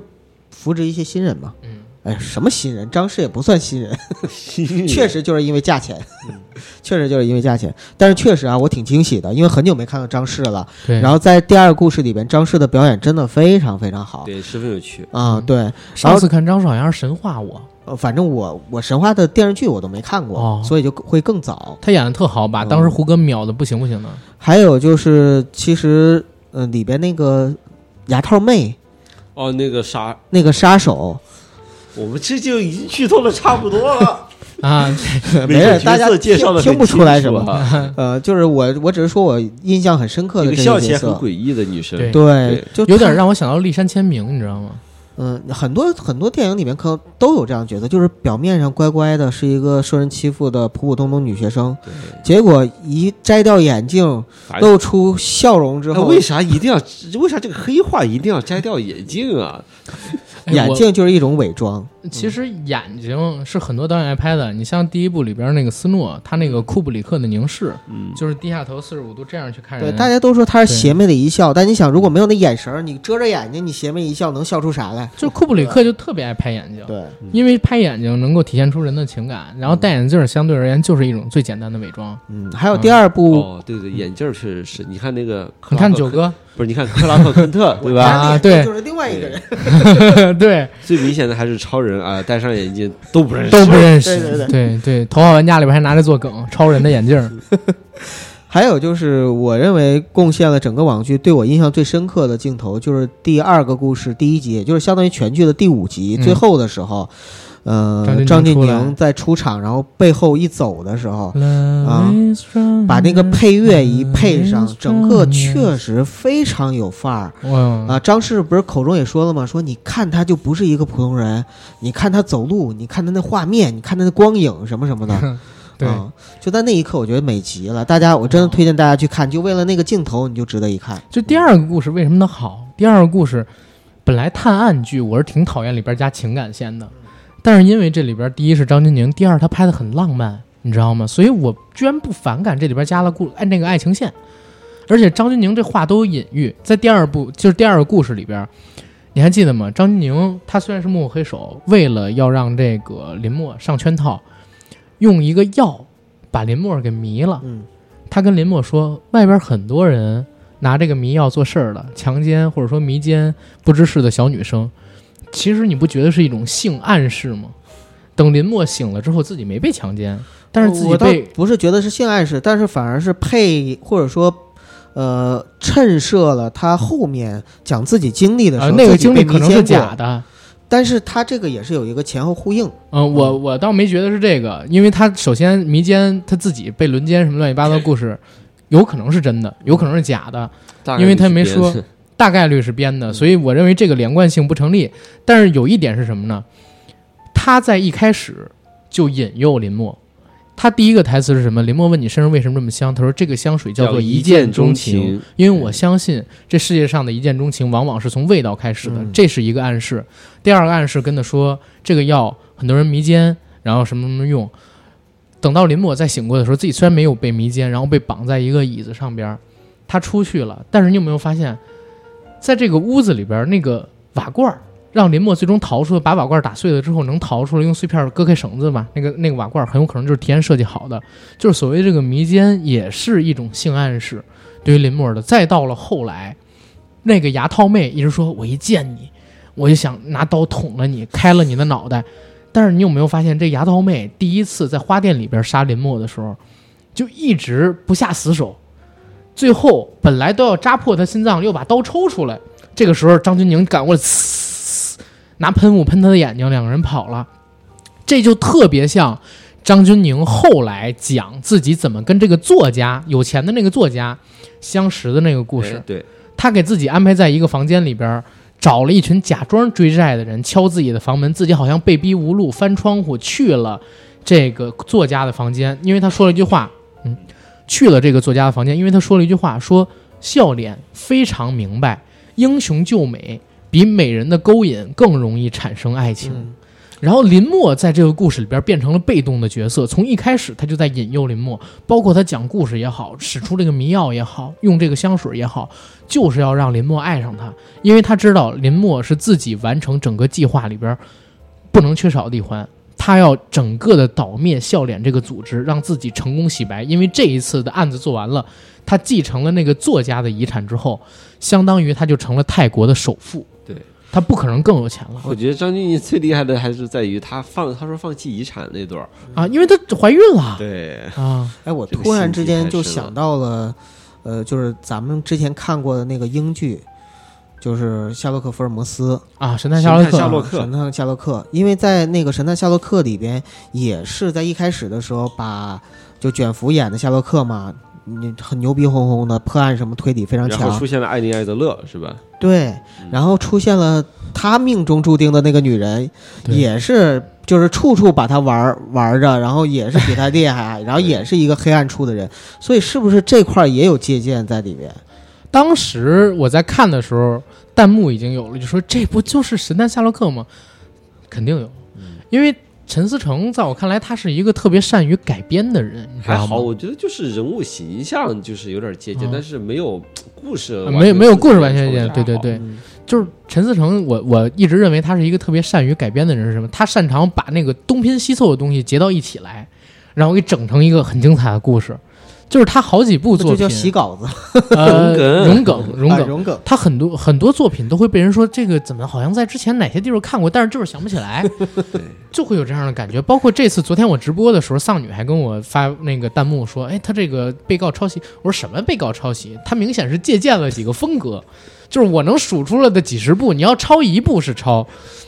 E: 扶植一些新人嘛。
D: 嗯，
E: 哎，什么新人？张氏也不算新人，确实就是因为价钱，确实就是因为价钱。但是确实啊，我挺惊喜的，因为很久没看到张氏了。
D: 对。
E: 然后在第二个故事里边，张氏的表演真的非常非常好。
F: 对，十分有趣。
E: 啊、对，
D: 上次看张氏好像是神话我，
E: 呃反正我我神话的电视剧我都没看过，
D: 哦
E: 所以就会更早。
D: 他演的特好，把
E: 嗯
D: 当时胡歌秒的不行不行的。
E: 还有就是，其实呃里边那个牙套妹
F: 哦，那个杀，
E: 那个杀手，
F: 我们这就已经剧透的差不多了。
D: 啊，
E: 没事，大家
F: 介绍的
E: 听听不出来什么。呃，就是我我只是说我印象很深刻的这
F: 个笑起来
E: 个角色，
F: 很诡异的女生，
D: 对
E: 对，就
D: 有点让我想到立山千明，你知道吗？
E: 嗯，很多很多电影里面可能都有这样的角色，就是表面上乖乖的，是一个受人欺负的普普通通女学生，结果一摘掉眼镜，露出笑容之后，
F: 哎为啥一定要？为啥这个黑化一定要摘掉眼镜啊？
D: 哎
E: 眼镜就是一种伪装。
D: 其实眼睛是很多导演爱拍的。你像第一部里边那个斯诺，他那个库布里克的凝视，
F: 嗯，
D: 就是低下头四十五度这样去看
E: 对，
D: 人。
E: 大家都说他是邪魅的一笑，但你想，如果没有那眼神，你遮着眼睛，你邪魅一笑，能笑出啥来？
D: 就库布里克就特别爱拍眼睛，
E: 对，
D: 因为拍眼睛能够体现出人的情感，然后戴眼镜相对而言就是一种最简单的伪装。
E: 嗯，还有第二部，
F: 哦，对对，眼镜儿确实是。你看那个
D: 你看九哥，
F: 不是？你看克拉克昆特，对吧？
D: 啊对
E: 就是另外一个人。
D: 对，
F: 最明显的还是超人啊，戴上眼镜都不认识，
D: 都不认识。
E: 对对
D: 对对头号玩家里边还拿着做梗，超人的眼镜儿。
E: 还有就是，我认为贡献了整个网剧对我印象最深刻的镜头，就是第二个故事第一集，也就是相当于全剧的第五集、
D: 嗯
E: 最后的时候，呃，
D: 张
E: 张钧
D: 钧甯出来
E: 甯在出场，然后背后一走的时候，
D: 啊
E: 把那个配乐一配上，整个确实非常有范儿
D: 哇
E: 啊！张氏不是口中也说了吗？说你看他就不是一个普通人，你看他走路，你看他那画面，你看他那光影什么什么的。就在那一刻，我觉得美极了。大家，我真的推荐大家去看，就为了那个镜头，你就值得一看。
D: 就第二个故事为什么能好？第二个故事本来探案剧我是挺讨厌里边加情感线的，但是因为这里边第一是张钧甯，第二他拍的很浪漫，你知道吗？所以我居然不反感这里边加了故按那个爱情线，而且张钧甯这话都有隐喻，在第二部就是第二个故事里边。你还记得吗？张钧甯他虽然是幕后黑手，为了要让这个林默上圈套，用一个药把林默给迷了。
E: 嗯，
D: 他跟林默说，外边很多人拿这个迷药做事儿了，强奸或者说迷奸不知事的小女生。其实你不觉得是一种性暗示吗？等林默醒了之后，自己没被强奸，但是自己
E: 倒
D: 被
E: 不是觉得是性暗示，但是反而是配或者说，呃，衬射了他后面讲自己经历的时候，
D: 呃那个经历可能是假，的。
E: 但是他这个也是有一个前后呼应。
D: 嗯，我我倒没觉得是这个，因为他首先迷奸他自己被轮奸什么乱七八糟的故事，有可能是真的，有可能是假的。因为他没说大概率是编的，所以我认为这个连贯性不成立。但是有一点是什么呢？他在一开始就引诱林默，他第一个台词是什么？林默问你身上为什么这么香？他说这个香水叫做一见钟情，，因为我相信这世界上的一见钟情往往是从味道开始的，
E: 嗯
D: 这是一个暗示。第二个暗示跟他说这个药很多人迷奸，然后什么什么用。等到林默再醒过来的时候，自己虽然没有被迷奸，然后被绑在一个椅子上边儿，他出去了，但是你有没有发现，在这个屋子里边那个瓦罐让林默最终逃出来，把瓦罐打碎了之后能逃出来，用碎片割开绳子嘛，那个那个瓦罐很有可能就是提前设计好的，就是所谓这个迷奸也是一种性暗示，对于林默的。再到了后来，那个牙套妹一直说我一见你，我就想拿刀捅了你，开了你的脑袋。但是你有没有发现，这牙套妹第一次在花店里边杀林默的时候，就一直不下死手，最后本来都要扎破他心脏，又把刀抽出来。这个时候，张钧甯赶过来，呲拿喷雾喷他的眼睛，两个人跑了。这就特别像张钧甯后来讲自己怎么跟这个作家有钱的那个作家相识的那个故事
F: 哎。对，
D: 他给自己安排在一个房间里边儿，找了一群假装追债的人，敲自己的房门，自己好像被逼无路，翻窗户去了这个作家的房间，因为他说了一句话，嗯，去了这个作家的房间，因为他说了一句话，说笑脸非常明白，英雄救美比美人的勾引更容易产生爱情。
E: 嗯
D: 然后林默在这个故事里边变成了被动的角色，从一开始他就在引诱林默，包括他讲故事也好，使出这个迷药也好，用这个香水也好，就是要让林默爱上他，因为他知道林默是自己完成整个计划里边不能缺少的一环，他要整个的倒灭笑脸这个组织，让自己成功洗白。因为这一次的案子做完了，他继承了那个作家的遗产之后，相当于他就成了泰国的首富，
F: 对。
D: 他不可能更有钱了。
F: 我觉得张钧甯最厉害的还是在于他放，他说放弃遗产那段儿，
D: 啊，因为她怀孕了。
F: 对，
D: 啊，
E: 哎，我突然之间就想到了，呃，就是咱们之前看过的那个英剧，就是《夏洛克·福尔摩斯
D: 啊，神探夏洛克，
F: 神探夏洛克
E: 神探夏洛克》，因为在那个《神探夏洛克》里边，也是在一开始的时候把就卷福演的夏洛克嘛，你很牛逼哄哄的，破案什么推理非常强
F: 然后出，现了艾琳·艾德勒，是吧？
E: 对，然后出现了他命中注定的那个女人，也是就是处处把他玩儿玩着，然后也是比他厉害，然后也是一个黑暗处的人，所以是不是这块儿也有借鉴在里面？
D: 当时我在看的时候，弹幕已经有了，就说这不就是神探夏洛克吗？肯定有，因为陈思诚在我看来，他是一个特别善于改编的人，
F: 还好，？我觉得就是人物形象就是有点借鉴，
D: 嗯
F: 但是没有故事
D: 没有没有故事完全
F: 抽
D: 借鉴，对对对，就是陈思诚，我我一直认为他是一个特别善于改编的人，是什么？他擅长把那个东拼西凑的东西结到一起来，然后给整成一个很精彩的故事。就是他好几部作品，
E: 叫洗稿子？
D: 呃，
F: 融
D: 融梗，融梗，
E: 梗。
D: 他很多很多作品都会被人说这个怎么好像在之前哪些地方看过，但是就是想不起来，就会有这样的感觉。包括这次昨天我直播的时候，丧女还跟我发那个弹幕说：“哎，他这个被告抄袭。”我说：“什么被告抄袭？他明显是借鉴了几个风格。”就是我能数出来的几十部，你要抄一部是抄，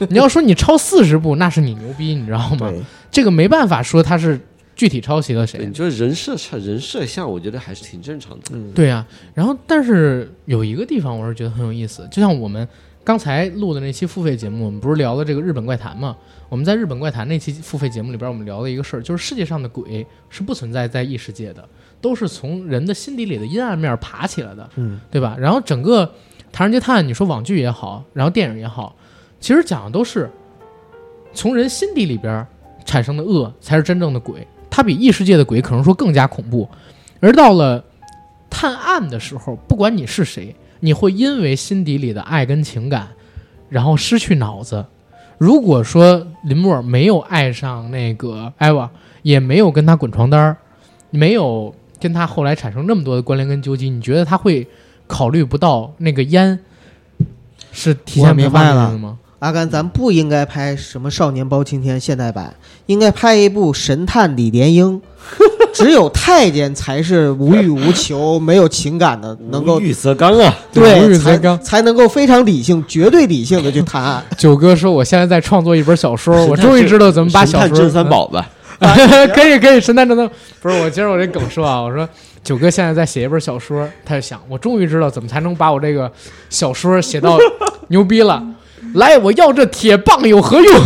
D: 你要说你抄四十部，那是你牛逼，你知道吗？这个没办法说他是具体抄袭了谁
F: 对，你，说人设人设像，我觉得还是挺正常的。
E: 嗯，
D: 对呀、然后但是有一个地方我是觉得很有意思，就像我们刚才录的那期付费节目，我们不是聊了这个日本怪谈吗？我们在日本怪谈那期付费节目里边，我们聊了一个事儿，就是世界上的鬼是不存在在异世界的，都是从人的心底里的阴暗面爬起来的，
E: 嗯，
D: 对吧？然后整个《唐人街探案》，你说网剧也好，然后电影也好，其实讲的都是从人心底里边产生的恶才是真正的鬼，它比异世界的鬼可能说更加恐怖。而到了探案的时候，不管你是谁，你会因为心底里的爱跟情感，然后失去脑子。如果说林默没有爱上那个艾娃，也没有跟他滚床单儿，没有跟他后来产生那么多的关联跟纠集，你觉得他会考虑不到那个烟是提前排放
E: 我明白了
D: 进去的吗？
E: 阿甘，咱不应该拍什么《少年包青天》现代版，应该拍一部《神探李莲英》。只有太监才是无欲无求、没有情感的，能够
F: 无欲则刚啊！
E: 对才
D: 欲则刚
E: 才能够非常理性、绝对理性的去谈案。
D: 九哥说：“我现在在创作一本小说，我终于知道怎么把小说
F: 神探郑三宝吧，
D: 可以可以，神探真的不是我今儿我这梗说啊，我说九哥现在在写一本小说，他就想我终于知道怎么才能把我这个小说写到牛逼了。来，我要这铁棒有何用？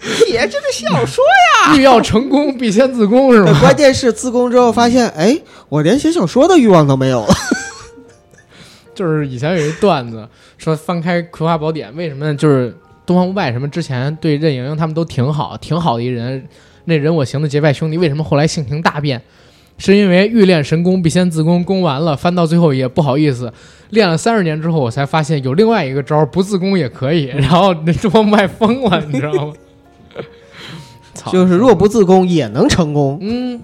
E: 写这个小说呀
D: 欲要成功，必先自宫，是吧？
E: 关键是自宫之后发现，哎，我连写小说的欲望都没有了。
D: 就是以前有一段子说翻开《葵花宝典》，为什么？就是东方不败什么之前对任盈盈他们都挺好，挺好的一人，那人我行的结拜兄弟，为什么后来性情大变？是因为欲练神功必先自宫，宫完了翻到最后也不好意思，练了三十年之后，我才发现有另外一个招儿，不自宫也可以，然后那往外疯了，你知道吗？
E: 就是若不自宫也能成功。
D: 嗯，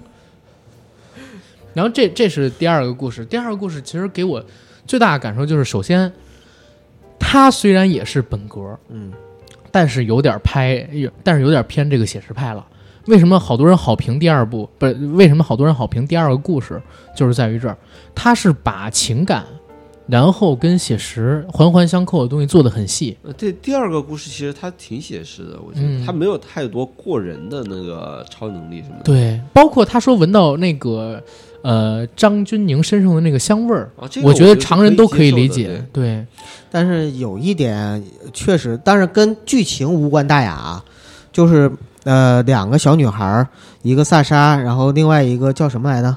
D: 然后这这是第二个故事。第二个故事其实给我最大的感受就是，首先，他虽然也是本格，
E: 嗯，
D: 但是有点拍，但是有点偏这个写实派了。为什么好多人好评第二部？不是为什么好多人好评第二个故事？就是在于这儿，他是把情感，然后跟写实环环相扣的东西做得很细。
F: 呃，对，第二个故事其实它挺写实的，我觉得
D: 嗯
F: 它没有太多过人的那个超能力什么的。
D: 对，包括他说闻到那个呃张钧甯身上的那个香味儿，
F: 啊，这个
D: 我觉得常人都可以理解。对，
E: 但是有一点确实，但是跟剧情无关大雅啊，就是呃两个小女孩儿，一个萨莎，然后另外一个叫什么来着？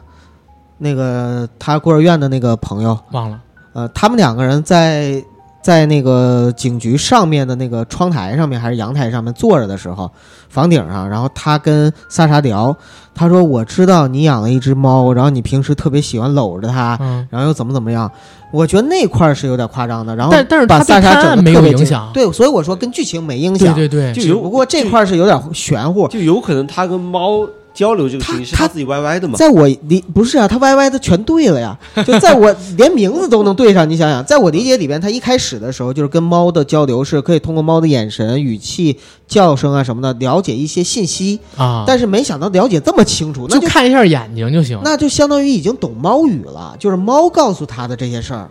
E: 那个他孤儿院的那个朋友，
D: 忘了。
E: 呃，他们两个人在在那个警局上面的那个窗台上面还是阳台上面坐着的时候，房顶上，然后他跟萨莎聊，他说：“我知道你养了一只猫，然后你平时特别喜欢搂着它，
D: 嗯，
E: 然后又怎么怎么样。”我觉得那块儿是有点夸张的，然后
D: 但但是
E: 把
D: 他对
E: 萨莎整的特别
D: 影响
E: 对，所以我说跟剧情没影响，
D: 对对对，
F: 就
E: 只不过这块儿是有点玄乎。
F: 就有可能他跟猫交流这个事情是
E: 他
F: 他自己歪歪的嘛。
E: 在我理不是啊，他歪歪的全对了呀，就在我连名字都能对上。你想想，在我理解里边，他一开始的时候就是跟猫的交流是可以通过猫的眼神、语气、叫声啊什么的了解一些信息，
D: 啊，
E: 但是没想到了解这么清楚，那就
D: 就看一下眼睛就行。
E: 那就相当于已经懂猫语了，就是猫告诉他的这些事儿，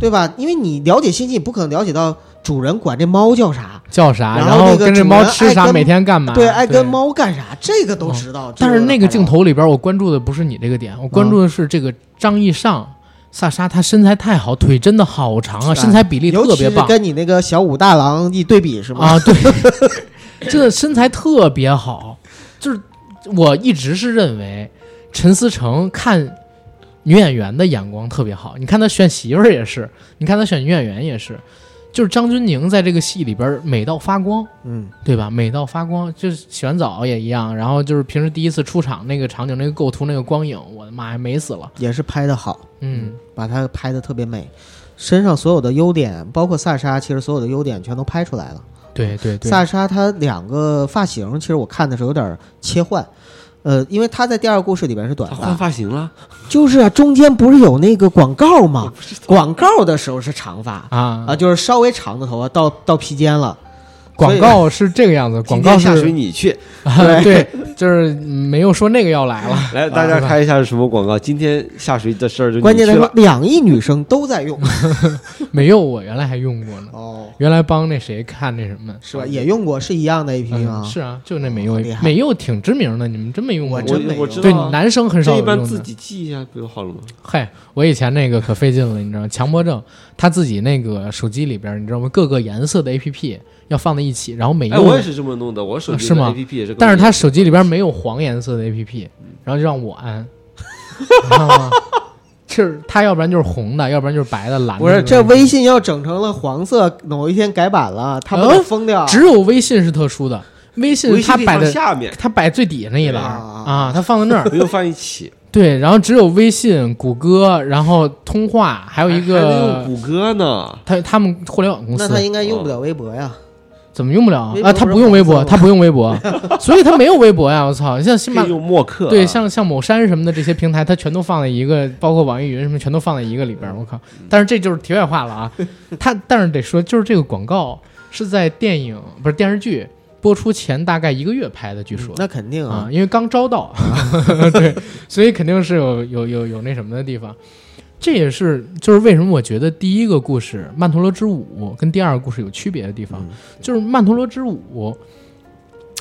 E: 对吧？因为你了解信息，你不可能了解到主人管这猫叫啥，
D: 叫啥，
E: 然
D: 然
E: 后
D: 跟这猫吃啥，每天干嘛？
E: 对，爱跟。猫干啥，这个都知道。这
D: 但是那个镜头里边，我关注的不是你这个点，我关注的是这个张艺尚。萨莎她身材太好，腿真的好长啊，
E: 哎
D: 身材比例特别棒
E: 跟你那个小武大郎一对比是吗？
D: 啊！对，这身材特别好，就是我一直是认为陈思诚看女演员的眼光特别好。你看他选媳妇儿也是，你看他选女演员也是，就是张钧甯在这个戏里边美到发光。
E: 嗯，
D: 对吧？美到发光，就是洗完澡也一样。然后就是平时第一次出场那个场景，那个构图，那个光影，我的妈呀，美死了。
E: 也是拍的好，
D: 嗯，
E: 把它拍的特别美，身上所有的优点，包括萨莎，其实所有的优点全都拍出来了。
D: 对对对，
E: 萨莎她两个发型，其实我看的时候有点切换。呃，因为他在第二个故事里边是短
F: 发换
E: 发，
F: 发型了，
E: 就是啊，中间不是有那个广告吗？广告的时候是长发
D: 啊
E: 啊，就是稍微长的头发到到披肩了。
D: 广告是这个样子，广告
F: 今天下水你去，
D: 对，就是没有说那个要来了。
F: 来大家看一下是什么广告。今天下水的事儿就
E: 关键
F: 你去了，，
E: 在说两亿女生都在用
D: 没有，我原来还用过呢。
E: 哦，
D: 原来帮那谁看那什么，
E: 是吧？也用过，是一样的 A P P
D: 嗯
E: 吗？
D: 是啊，就那美柚美柚挺知名的，你们真没用过？
E: 我真没用
D: 对
F: 我知道啊
D: 男生很少用一。
F: 般自己记一下不就好了吗？
D: 嗨，我以前那个可费劲了，你知道吗？强迫症，他自己那个手机里边，你知道吗？各个颜色的 A P P 要放在一起，然后美
F: 哎，
D: 柚，
F: 我也是这么弄的，我手机
D: 是吗
F: A P P 也是跟我一样，
D: 但是他手机里边没有黄颜色的 A P P，然后就让我安，你知道吗？就是他要不然就是红的，要不然就是白的、蓝的。
E: 不是，这微信要整成了黄色，某一天改版了，他不得
D: 呃
E: 疯掉？
D: 只有微信是特殊的，微信
F: 微信可以
D: 它摆的
F: 放下面，
D: 它摆最底下那一栏儿
E: 啊
D: 啊，它放在那儿。
F: 不用放一起。
D: 对，然后只有微信、谷歌，然后通话，还有一
F: 还能用
D: 个
F: 谷歌呢，
D: 他他们互联网公司
E: 那他应该用不了微博呀。
D: 怎么用不了啊？他
E: 不
D: 用微博，他不用微博，所以他没有微博呀！我操，像新马
F: 可以用默克啊。
D: 对，像像某山什么的这些平台，他全都放在一个，包括网易云什么，全都放在一个里边儿。我靠！但是这就是题外话了啊。他但是得说，就是这个广告是在电影不是电视剧播出前大概一个月拍的，据说。
E: 那肯定
D: 啊
E: 啊，，
D: 因为刚招到，对，所以肯定是有有有有那什么的地方。这也是就是为什么我觉得第一个故事《曼陀罗之舞》跟第二个故事有区别的地方，
E: 嗯
D: 就是《曼陀罗之舞》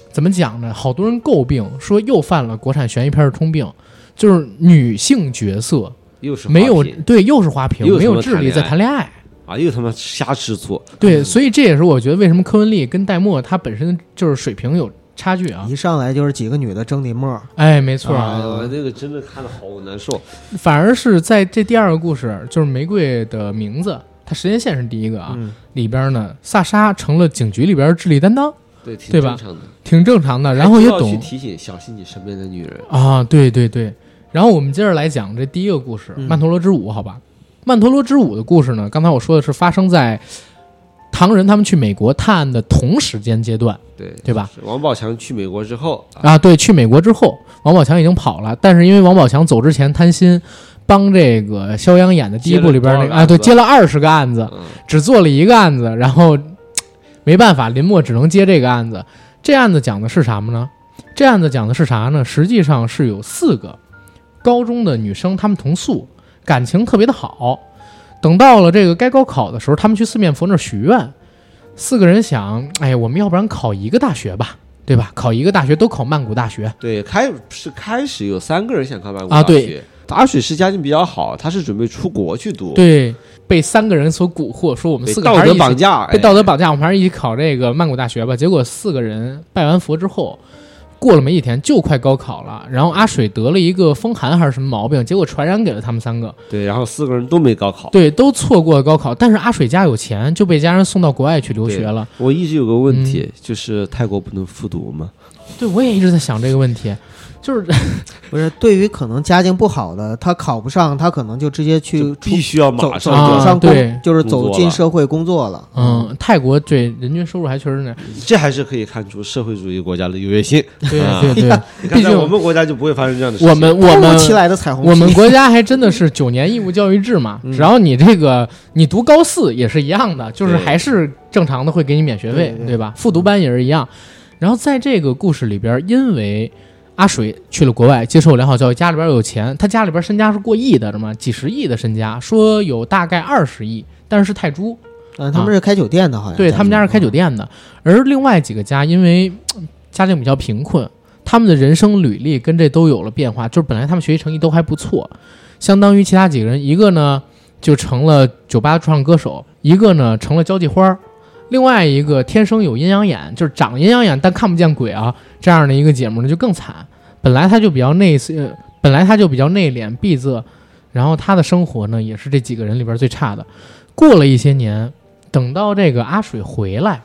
D: 怎么讲呢？好多人诟病说又犯了国产悬疑片的通病，就是女性角色
F: 又是
D: 没有对，又是花瓶，没有智力在谈恋爱。
F: 啊，又他妈瞎吃醋。
D: 对，所以这也是我觉得为什么柯文丽跟戴墨她本身就是水平有差距啊。
E: 一上来就是几个女的争林墨，
D: 哎，没错，
F: 那个真的看的好难受。
D: 反而是在这第二个故事，就是玫瑰的名字，它时间线是第一个啊，
E: 嗯，
D: 里边呢，萨莎成了警局里边的智力担当，
F: 对，挺正常的。
D: 挺正常的，然后也懂
F: 提醒小心你身边的女人。
D: 啊，对对对，然后我们接着来讲这第一个故事
E: 嗯《
D: 曼陀罗之舞》，好吧？曼陀罗之舞的故事呢，刚才我说的是发生在唐人他们去美国探案的同时间阶段
F: 对
D: 对吧？
F: 王宝强去美国之后啊，
D: 啊。对，去美国之后，王宝强已经跑了，但是因为王宝强走之前贪心，帮这个肖央演的第一部里边那个啊，对，
F: 接了
D: 二十个案子，
F: 嗯
D: 只做了一个案子，然后没办法，林默只能接这个案子。这案子讲的是什么呢？这案子讲的是啥呢？实际上是有四个高中的女生，她们同宿，感情特别的好。等到了这个该高考的时候，他们去四面佛那儿许愿，四个人想，哎，我们要不然考一个大学吧，对吧？考一个大学都考曼谷大学，
F: 对，开是开始有三个人想考曼谷
D: 啊对
F: 大学，阿水是家境比较好，他是准备出国去读，，
D: 对，被三个人所蛊惑，说我们四个还是一起
F: 绑架，
D: 被
F: 哎
D: 道德绑架，我们还是一起考这个曼谷大学吧。结果四个人拜完佛之后，过了没几天就快高考了，然后阿水得了一个风寒还是什么毛病，结果传染给了他们三个，
F: 对，然后四个人都没高考。
D: 对，都错过了高考。但是阿水家有钱，就被家人送到国外去留学了。
F: 我一直有个问
D: 嗯
F: 题，就是泰国不能复读吗？
D: 对我也一直在想这个问题，就是
E: 不是对于可能家境不好的，他考不上，他可能就直接去
F: 必须要马上
D: 啊
E: 走上工
D: 对，
E: 就是走进社会工作了。
D: 嗯，泰国对人均收入还确实那，
F: 这还是可以看出社会主义国家的优越性。
D: 对
F: 啊
D: 对对，
F: 你看，
D: 毕竟
F: 在我们国家就不会发生这样的事情。
D: 我们我们
E: 来的彩虹，
D: 我们国家还真的是九年义务教育制嘛，
E: 嗯
D: 只要你这个你读高四也是一样的，就是还是正常的会给你免学费，
E: 对对
D: 对吧？复读班也是一样。然后在这个故事里边，因为阿水去了国外接受良好教育，家里边有钱，他家里边身家是过亿的，什么几十亿的身家，说有大概二十亿，但是是泰铢，
E: 嗯，他们是开酒店的，好像
D: 对他们家是开酒店的，而另外几个家因为嗯家境比较贫困，他们的人生履历跟这都有了变化。就是本来他们学习成绩都还不错，相当于其他几个人，一个呢就成了酒吧驻唱歌手，一个呢成了交际花儿，另外一个天生有阴阳眼，就是长阴阳眼但看不见鬼啊，这样的一个姐们儿呢就更惨。本来她就比较内呃，本来她就比较内敛闭塞，然后她的生活呢也是这几个人里边最差的。过了一些年，等到这个阿水回来，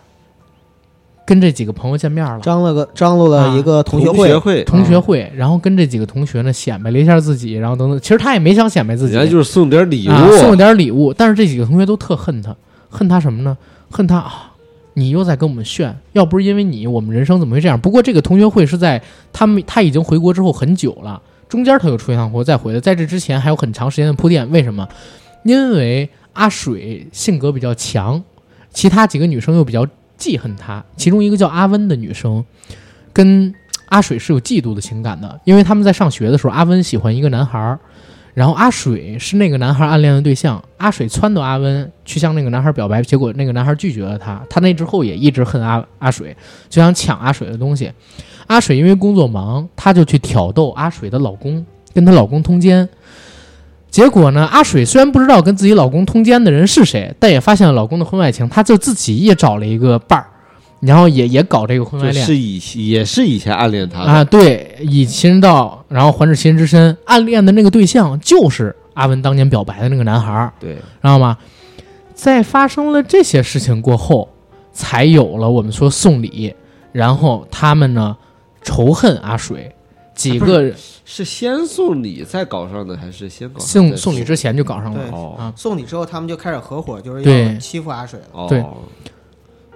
D: 跟这几个朋友见面了，
E: 张了个张罗了一个同学
F: 同
E: 会，
F: 学会，
D: 同学会，然后跟这几个同学呢显摆了一下自己，然后等等。其实他也没想显摆自己，
F: 人家就是送点礼物，
D: 啊，送了点礼物，但是这几个同学都特恨他，恨他什么呢？恨他啊！你又在跟我们炫，要不是因为你，我们人生怎么会这样？不过这个同学会是在他们他已经回国之后很久了，中间他又出一趟国再回来，在这之前还有很长时间的铺垫。为什么？因为阿水性格比较强，其他几个女生又比较记恨他，其中一个叫阿温的女生，跟阿水是有嫉妒的情感的，因为他们在上学的时候，阿温喜欢一个男孩儿，然后阿水是那个男孩暗恋的对象，阿水撺掇阿温去向那个男孩表白，结果那个男孩拒绝了他。他那之后也一直恨阿阿水，就想抢阿水的东西。阿水因为工作忙，他就去挑逗阿水的老公，跟她老公通奸。结果呢，阿水虽然不知道跟自己老公通奸的人是谁，但也发现了老公的婚外情，她就自己也找了一个伴儿，然后也也搞这个婚外恋。
F: 是以也是以前暗恋他的，
D: 啊，对，以其人道，然后还治其人之身。暗恋的那个对象就是阿文当年表白的那个男孩儿，
F: 对，
D: 知道吗？在发生了这些事情过后，才有了我们说送礼，然后他们呢仇恨阿水，几个人
F: 是先送礼再搞上的，还是先搞上
D: 送送礼之前就搞上了。啊，
E: 送礼之后，他们就开始合伙，就是
D: 对。
E: 要欺负阿水了。
F: 哦，
D: 对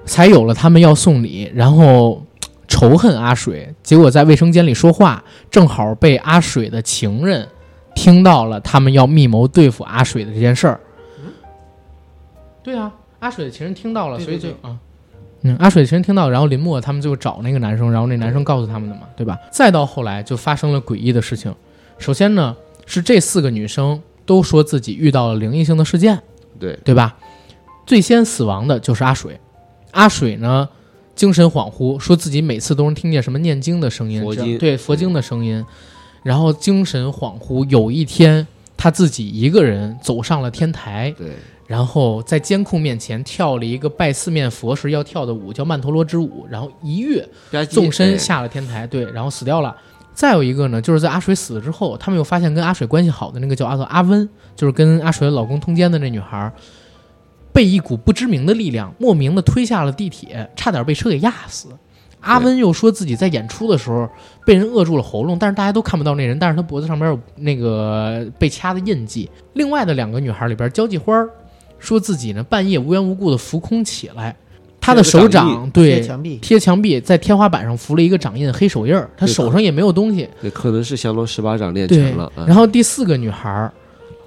D: 才有了他们要送礼，然后仇恨阿水，结果在卫生间里说话，正好被阿水的情人听到了，他们要密谋对付阿水的这件事儿。对啊，阿水的情人听到了，
E: 对对
D: 所以就啊。嗯，阿水的情人听到，然后林默他们就找那个男生，然后那男生告诉他们的嘛，对吧？再到后来就发生了诡异的事情。首先呢，是这四个女生都说自己遇到了灵异性的事件，
F: 对，
D: 对吧？最先死亡的就是阿水，阿水呢精神恍惚，说自己每次都能听见什么念经的声音，
F: 佛经
D: 对佛经的声音，然后精神恍惚。有一天，他自己一个人走上了天台，
F: 对，
D: 然后在监控面前跳了一个拜四面佛时要跳的舞，叫曼陀罗之舞，然后一跃纵身
F: 哎
D: 下了天台，对，然后死掉了。再有一个呢，就是在阿水死了之后，他们又发现跟阿水关系好的那个叫阿做阿温，就是跟阿水老公通奸的那女孩儿，被一股不知名的力量莫名的推下了地铁，差点被车给压死。阿温又说自己在演出的时候被人扼住了喉咙，但是大家都看不到那人，但是他脖子上边有那个被掐的印记。另外的两个女孩里边，交际花儿说自己呢半夜无缘无故的浮空起来，她的手掌对
E: 贴墙壁
D: 在天花板上浮了一个掌印黑手印儿，她手上也没有东西。
F: 对，可能是降龙十八掌练成了。，嗯
D: 然后第四个女孩儿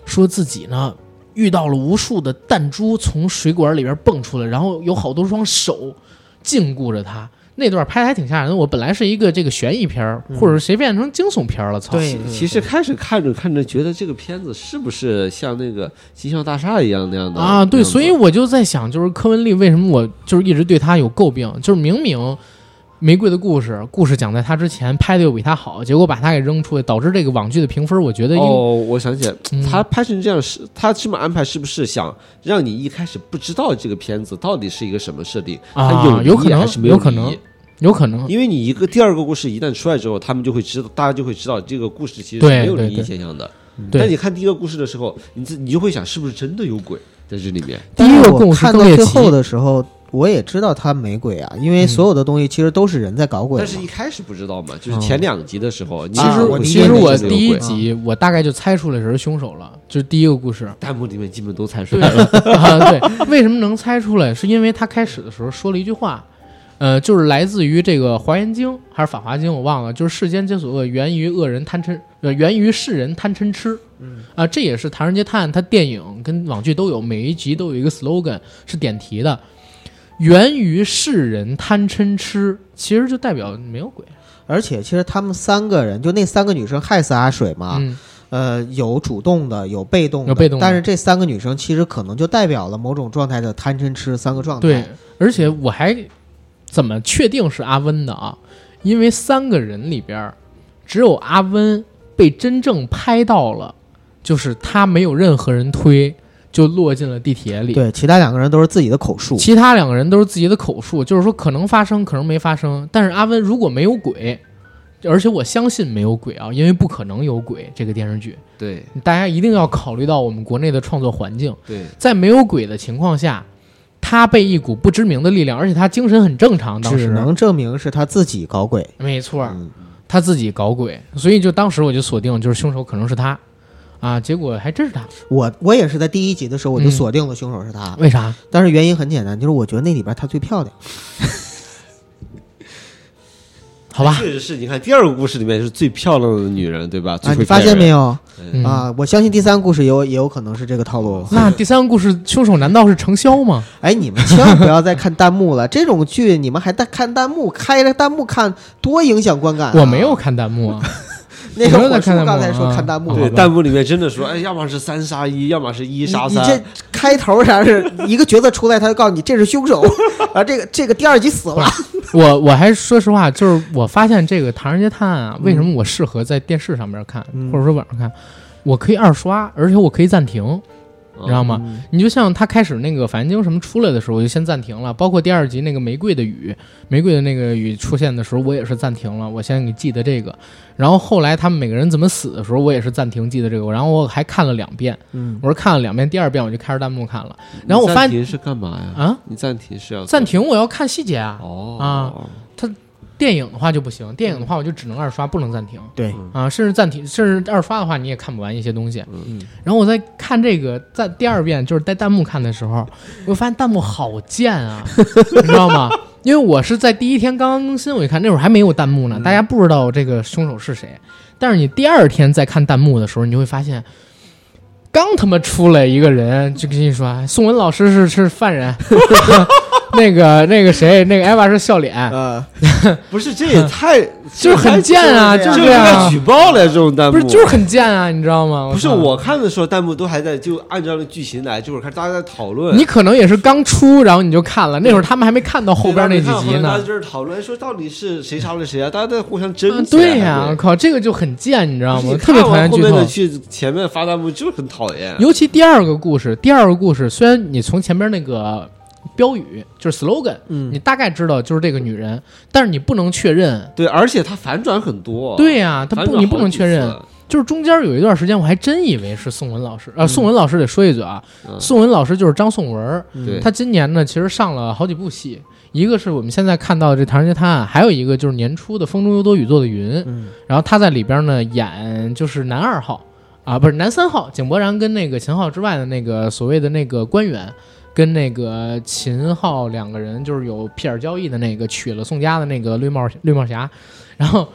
D: 说自己呢遇到了无数的弹珠从水管里边蹦出来，然后有好多双手禁锢着他。那段拍的还挺吓人的。我本来是一个这个悬疑片儿，或者谁变成惊悚片儿了？操！
E: 对，
F: 其实开始看着看着，觉得这个片子是不是像那个《金像大厦》一样那样的
D: 啊，对，所以我就在想，就是柯文丽为什么我就是一直对他有诟病，就是明明《玫瑰的故事》故事讲在她之前，拍的又比她好，结果把她给扔出来，导致这个网剧的评分，我觉得应、
F: 哦，我想起来，
D: 嗯
F: 他拍成这样是，他这么安排是不是想让你一开始不知道这个片子到底是一个什么设定？
D: 啊
F: 它有
D: 有可能
F: 意还是没有
D: 有可能
F: 意
D: 有可能
F: 因为你一个第二个故事一旦出来之后，他们就会知道，大家就会知道这个故事其实是没有灵异现象的。
D: 对
F: 但你看第一个故事的时候，你自你就会想，是不是真的有鬼在这里面？
D: 第一个
E: 我
D: 故事
E: 到最后的时候，我也知道他没鬼啊，因为
D: 嗯
E: 所有的东西其实都是人在搞鬼嘛。
F: 但是一开始不知道嘛，就是前两集的时候，你
D: 其实、其实我第一
F: 鬼
D: 集我大概就猜出来谁是凶手了，就是第一个故事。
F: 弹幕里面基本都猜出来了。
D: 啊，对，为什么能猜出来？是因为他开始的时候说了一句话，呃，就是来自于这个《华严经》还是《法华经》，我忘了，就是世间皆所恶，源于恶人贪嗔，呃，源于世人贪嗔痴。嗯啊，这也是《唐人街探案》它电影跟网剧都有，每一集都有一个 slogan 是点题的，源于世人贪嗔痴，其实就代表没有鬼。
E: 而且其实他们三个人，就那三个女生害死阿水嘛，
D: 嗯，
E: 呃，有主动的，有被动的，
D: 有被动的
E: 但是这三个女生其实可能就代表了某种状态的贪嗔痴三个状态。
D: 对，而且我还怎么确定是阿温的啊？因为三个人里边，只有阿温被真正拍到了，就是他没有任何人推，就落进了地铁里。，
E: 对，其他两个人都是自己的口述。
D: 其他两个人都是自己的口述，就是说可能发生，可能没发生。但是阿温如果没有鬼，而且我相信没有鬼啊，因为不可能有鬼。这个电视剧，
F: 对
D: 大家一定要考虑到我们国内的创作环境。
F: 对，
D: 在没有鬼的情况下，他被一股不知名的力量，而且他精神很正常，当时
E: 只能证明是他自己搞鬼。
D: 没错，
E: 嗯
D: 他自己搞鬼，所以就当时我就锁定就是凶手可能是他，啊，结果还真是他，
E: 我我也是在第一集的时候我就
D: 嗯
E: 锁定了凶手是他，
D: 为啥？
E: 但是原因很简单，就是我觉得那里边她最漂亮。
D: 好吧，
F: 确实是你看第二个故事里面是最漂亮的女人，对吧？最
E: 啊，
F: 会
E: 你发现没
F: 有？
E: 有
D: 嗯
E: 啊？我相信第三个故事也有也有可能是这个套路。
D: 那第三个故事凶手难道是程潇吗？
E: 哎，你们千万不要再看弹幕了，这种剧你们还在看弹幕，开着弹幕看多影响观感、啊。
D: 我没有看弹幕啊，
E: 那个刚才说
D: 啊
E: 看弹幕，
F: 对，弹幕里面真的说，哎，要么是三杀一，要么是一杀三
E: 你这。开头啥是 一个角色出来，他就告诉你这是凶手，啊，这个这个第二集死了。
D: 我我还说实话，就是我发现这个《唐人街探案》啊，为什么我适合在电视上面看，
E: 嗯
D: 或者说网上看？我可以二刷，而且我可以暂停，你知道吗？
E: 嗯
D: 你就像他开始那个反经什么出来的时候，我就先暂停了，包括第二集那个玫瑰的雨，玫瑰的那个雨出现的时候，我也是暂停了，我先给记得这个。然后后来他们每个人怎么死的时候，我也是暂停记得这个。然后我还看了两遍，
E: 嗯，
D: 我说看了两遍，第二遍我就开始弹幕看了。然后我发现
F: 你暂停是干嘛呀？
D: 啊，
F: 你暂停是要
D: 暂停我要看细节啊。
F: 哦
D: 啊电影的话就不行，电影的话我就只能二刷，不能暂停
E: 对，
D: 啊。甚至暂停，甚至二刷的话你也看不完一些东西。
E: 嗯，
D: 然后我在看这个，在第二遍就是带弹幕看的时候，我发现弹幕好贱啊，你知道吗？因为我是在第一天刚刚更新，我一看那会儿还没有弹幕呢，大家不知道这个凶手是谁。但是你第二天再看弹幕的时候，你就会发现，刚他妈出来一个人就跟你说，哎宋文老师是是犯人，那个那个谁，那个艾娃是笑脸，
E: 呃，
F: 不是，这也太
D: 就是很贱啊，
E: 就
D: 就是是
F: 这
D: 这样
F: 举，报了这种弹幕，
D: 不是就是很贱啊，你知道吗？
F: 不是我看的时候，弹幕都还在就按照那剧情来，就是看大家在讨论。
D: 你可能也是刚出，然后你就看了，那会儿他们还没看到后边那几集呢
F: 大家。就是讨论说到底是谁杀了谁啊？大家在互相争。
D: 对呀、我靠，这个就很贱，你知道吗？特别讨厌剧透
F: 后面的。去前面发弹幕就很讨厌。
D: 尤其第二个故事，第二个故事虽然你从前边那个标语就是 slogan，
E: 嗯
D: 你大概知道就是这个女人，但是你不能确认。
F: 对，而且它反转很多。
D: 对呀、它不，你不能确认。就是中间有一段时间，我还真以为是宋文老师。呃，宋文老师得说一嘴啊，
F: 嗯
D: 宋文老师就是张颂文他今年呢其实上了好几部戏，一个是我们现在看到的这《唐人街探案》，还有一个就是年初的《风中有朵雨做的云》，
E: 嗯
D: 然后他在里边呢演就是男二号啊，不是男三号，井柏然跟那个秦昊之外的那个所谓的那个官员，跟那个秦昊两个人就是有屁眼交易的那个娶了宋佳的那个绿帽绿帽侠，然后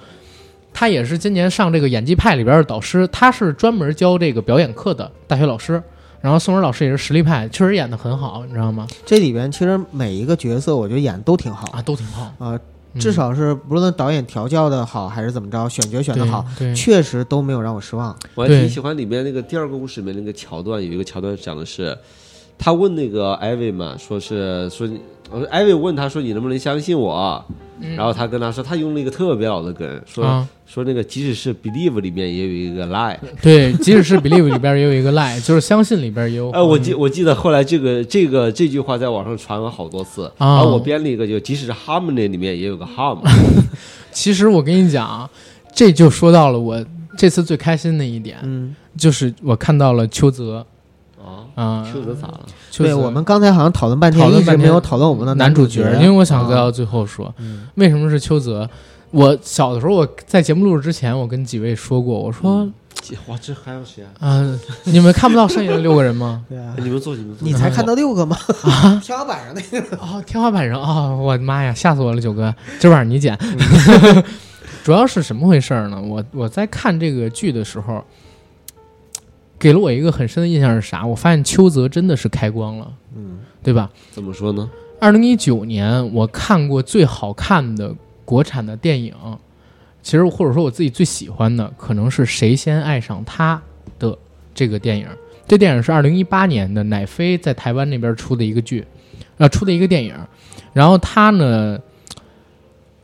D: 他也是今年上这个演技派里边的导师，他是专门教这个表演课的大学老师。然后宋仁老师也是实力派，确实演的很好，你知道吗？
E: 这里边其实每一个角色，我觉得演得都挺好
D: 啊，都挺好，
E: 啊，
D: 嗯
E: 至少是不论导演调教的好还是怎么着，选角选的好，确实都没有让我失望。
F: 我还挺喜欢里面那个第二个故事里面那个桥段，有一个桥段讲的是，他问那个艾薇嘛，说是说艾薇问他说你能不能相信我？然后他跟他说，他用了一个特别老的梗，说、说那个即使是 believe 里面也有一个 lie。
D: 对，即使是 believe 里边也有一个 lie，就是相信里边也有。
F: 哎，我记我记得后来这个这个这句话在网上传了好多次，
D: 啊
F: 然后我编了一个，就即使是 harmony 里面也有个 harm。
D: 其实我跟你讲啊，这就说到了我这次最开心的一点，
E: 嗯，
D: 就是我看到了邱泽
F: 啊，
D: 啊，
F: 秋泽咋了？
E: 对我们刚才好像讨论半天，一直
D: 讨论半天
E: 没有讨论我们的
D: 男
E: 主
D: 主角，因为我想
E: 啊
D: 到最后说，
E: 嗯
D: 为什么是邱泽？我小的时候我在节目录制之前，我跟几位说过，我说
F: 哇，这还有谁啊？
D: 嗯、你们看不到剩下的六个人吗？
E: 对啊
F: 哎，你们坐，你们坐。
E: 你才看到六个吗？
D: 啊
E: 天花板上那个，
D: 哦，天花板上啊、我的妈呀，吓死我了，九哥，今晚上你剪。主要是什么回事儿呢？我我在看这个剧的时候，给了我一个很深的印象是啥？我发现邱泽真的是开光了，
E: 嗯，
D: 对吧？
F: 怎么说呢？
D: 二零一九年我看过最好看的国产的电影，其实或者说我自己最喜欢的，可能是《谁先爱上他》的这个电影。这电影是二零一八年的乃飞在台湾那边出的一个剧，呃，出的一个电影。然后他呢，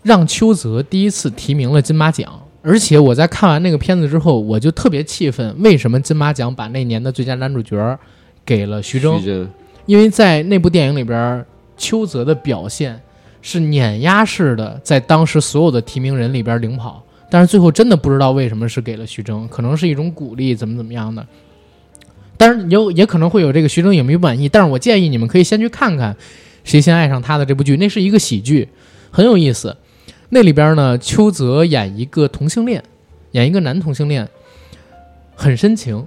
D: 让邱泽第一次提名了金马奖。而且我在看完那个片子之后，我就特别气愤，为什么金马奖把那年的最佳男主角给了徐峥？
F: 徐
D: 因为在那部电影里边，邱泽的表现是碾压式的，在当时所有的提名人里边领跑，但是最后真的不知道为什么是给了徐峥，可能是一种鼓励，怎么怎么样的。但是有也可能会有这个徐峥影迷不满意，但是我建议你们可以先去看看《谁先爱上他》的这部剧，那是一个喜剧，很有意思。那里边呢，邱泽演一个同性恋，演一个男同性恋，很深情，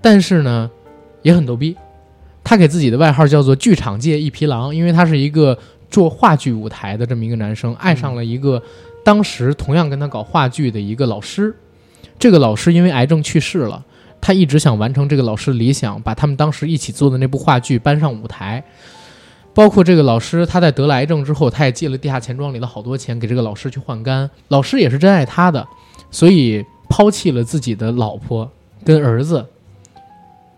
D: 但是呢，也很逗逼。他给自己的外号叫做“剧场界一匹狼”，因为他是一个做话剧舞台的这么一个男生，爱上了一个当时同样跟他搞话剧的一个老师。这个老师因为癌症去世了，他一直想完成这个老师的理想，把他们当时一起做的那部话剧搬上舞台。包括这个老师，他在得了癌症之后，他也借了地下钱庄里的好多钱给这个老师去换肝。老师也是真爱他的，所以抛弃了自己的老婆跟儿子，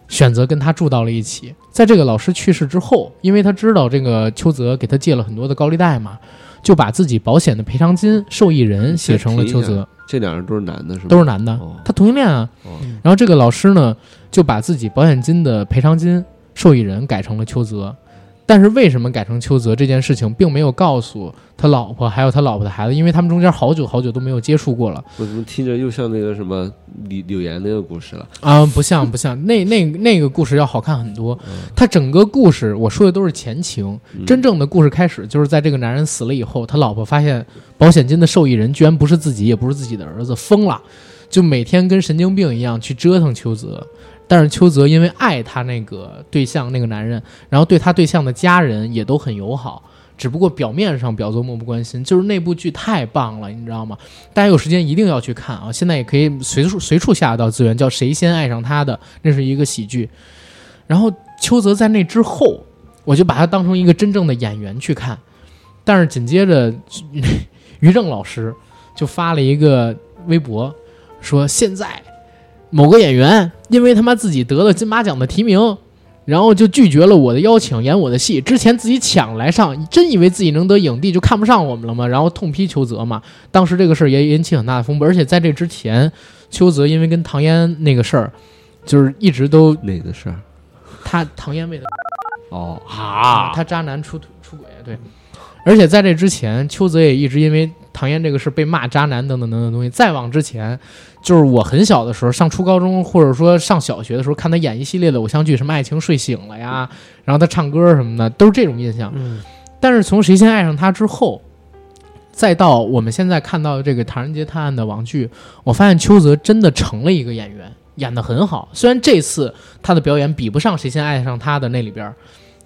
D: 选择跟他住到了一起。在这个老师去世之后，因为他知道这个邱泽给他借了很多的高利贷嘛，就把自己保险的赔偿金受益人写成了 邱泽，
F: 这两人都是男的，是吗？
D: 都是男的
F: 哦，
D: 他同性恋啊。
F: 哦
D: 然后这个老师呢，就把自己保险金的赔偿金受益人改成了邱泽。但是为什么改成邱泽这件事情，并没有告诉他老婆还有他老婆的孩子，因为他们中间好久好久都没有接触过了
F: 我怎么听着又像那个什么柳柳岩那个故事了？
D: 啊、不像不像，那那那个故事要好看很多。他整个故事我说的都是前情，
F: 嗯
D: 真正的故事开始就是在这个男人死了以后，他老婆发现保险金的受益人居然不是自己，也不是自己的儿子，疯了，就每天跟神经病一样去折腾邱泽。但是邱泽因为爱他那个对象那个男人，然后对他对象的家人也都很友好，只不过表面上表作漠不关心。就是那部剧太棒了，你知道吗？大家有时间一定要去看啊！现在也可以随处随处下到资源，叫《谁先爱上他的》，那是一个喜剧。然后邱泽在那之后，我就把他当成一个真正的演员去看。但是紧接着，于正老师就发了一个微博，说现在某个演员因为他妈自己得了金马奖的提名，然后就拒绝了我的邀请演我的戏。之前自己抢来上，真以为自己能得影帝就看不上我们了吗？然后痛批邱泽嘛。当时这个事儿也引起很大的风波，而且在这之前，邱泽因为跟唐嫣那个事儿，就是一直都
F: 哪个事儿？
D: 他唐嫣为了
F: 哦
D: 啊，他渣男出出轨，对。而且在这之前，邱泽也一直因为唐嫣这个事被骂渣男等等等等东西。再往之前，就是我很小的时候，上初高中或者说上小学的时候，看他演一系列的偶像剧，什么《爱情睡醒了》呀，然后他唱歌什么的，都是这种印象。
E: 嗯
D: 但是从《谁先爱上他》之后，再到我们现在看到的这个《唐人街探案》的网剧，我发现邱泽真的成了一个演员，演得很好。虽然这次他的表演比不上《谁先爱上他》的那里边，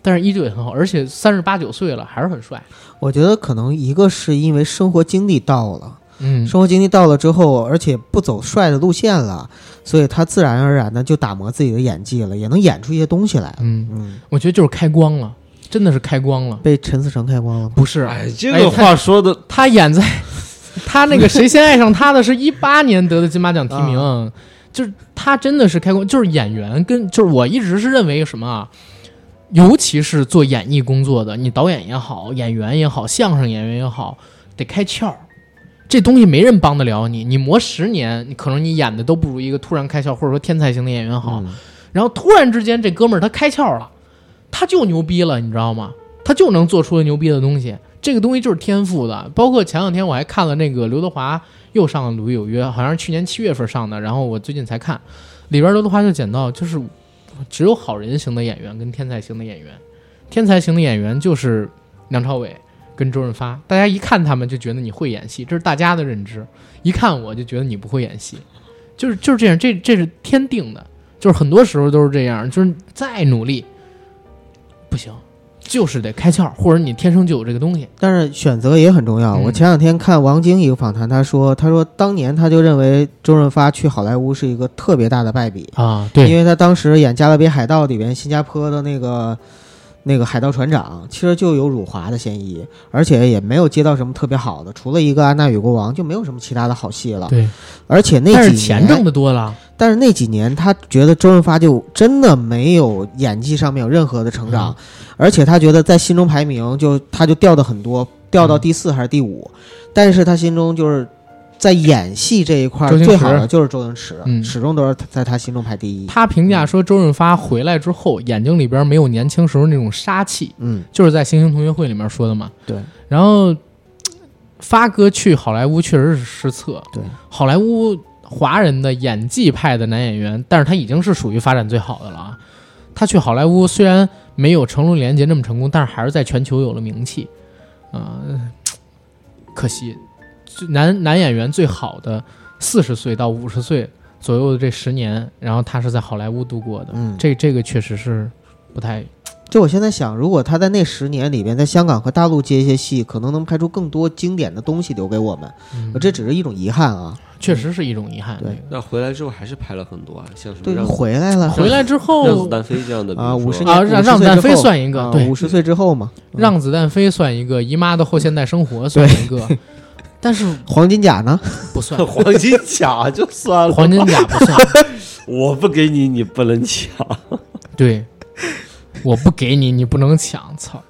D: 但是依旧也很好，而且三十八九岁了还是很帅。
E: 我觉得可能一个是因为生活经历到了，
D: 嗯，
E: 生活经历到了之后，而且不走帅的路线了，所以他自然而然的就打磨自己的演技了，也能演出一些东西来了。
D: 嗯，
E: 嗯，
D: 我觉得就是开光了，真的是开光了。
E: 被陈思诚开光了？
D: 不是，
F: 哎，这个话说的，
D: 他演在 他那个谁先爱上他的是一八年得的金马奖提名，
E: 啊
D: 就是他真的是开光，就是演员跟就是我一直是认为什么啊，尤其是做演艺工作的，你导演也好，演员也好，相声演员也好，得开窍儿。这东西没人帮得了你，你磨十年，你可能你演的都不如一个突然开窍或者说天才型的演员好。
E: 嗯
D: 然后突然之间这哥们儿他开窍了，他就牛逼了，你知道吗？他就能做出牛逼的东西，这个东西就是天赋的。包括前两天我还看了那个刘德华又上了《鲁豫有约》，好像是去年七月份上的，然后我最近才看，里边刘德华就讲到，就是只有好人型的演员跟天才型的演员，天才型的演员就是梁朝伟跟周润发，大家一看他们就觉得你会演戏，这是大家的认知，一看我就觉得你不会演戏，就是就是这样，这这是天定的。就是很多时候都是这样，就是再努力不行，就是得开窍，或者你天生就有这个东西。
E: 但是选择也很重要。
D: 嗯
E: 我前两天看王晶一个访谈，他说，他说当年他就认为周润发去好莱坞是一个特别大的败笔，
D: 啊，对因，
E: 为他当时演《加勒比海盗》里边新加坡的那个那个海盗船长，其实就有辱华的嫌疑，而且也没有接到什么特别好的，除了一个安娜与国王，就没有什么其他的好戏了。
D: 对，
E: 而且那
D: 但是
E: 几年
D: 钱挣的多了，
E: 但是那几年，他觉得周润发就真的没有演技上面有任何的成长，而且他觉得在心中排名就他就掉的很多，掉到第四还是第五，但是他心中就是在演戏这一块最好的就是周星驰，
D: 嗯
E: 始终都是在他心中排第一。
D: 他评价说周润发回来之后，眼睛里边没有年轻时候那种杀气，
E: 嗯，
D: 就是在《星星同学会》里面说的嘛。
E: 对。
D: 然后发哥去好莱坞确实是失策，
E: 对，
D: 好莱坞华人的演技派的男演员，但是他已经是属于发展最好的了啊。他去好莱坞虽然没有成龙、李连杰那么成功，但是还是在全球有了名气，啊、可惜，最男男演员最好的四十岁到五十岁左右的这十年，然后他是在好莱坞度过的，
E: 嗯
D: 这这个确实是不太
E: 就我现在想，如果他在那十年里边，在香港和大陆接一些戏，可能能拍出更多经典的东西留给我们。
D: 嗯
E: 这只是一种遗憾啊。
D: 确实是一种遗憾。
E: 对
F: 那回来之后还是拍了很多啊，像什么
E: 对，
F: 让
E: 回来了，
D: 回来之后
F: 让子，弹飞这样的
E: 啊，五十
D: 啊
E: 年
D: 让让子弹飞算一个对
E: 五十岁之后嘛，嗯
D: 让子弹飞算一个，姨妈的后现代生活算一个，但是
E: 黄金甲呢？
D: 不算，
F: 黄金甲就算了，
D: 黄金甲不算。
F: 我不给你，你不能抢。
D: 对，我不给你，你不能抢。操！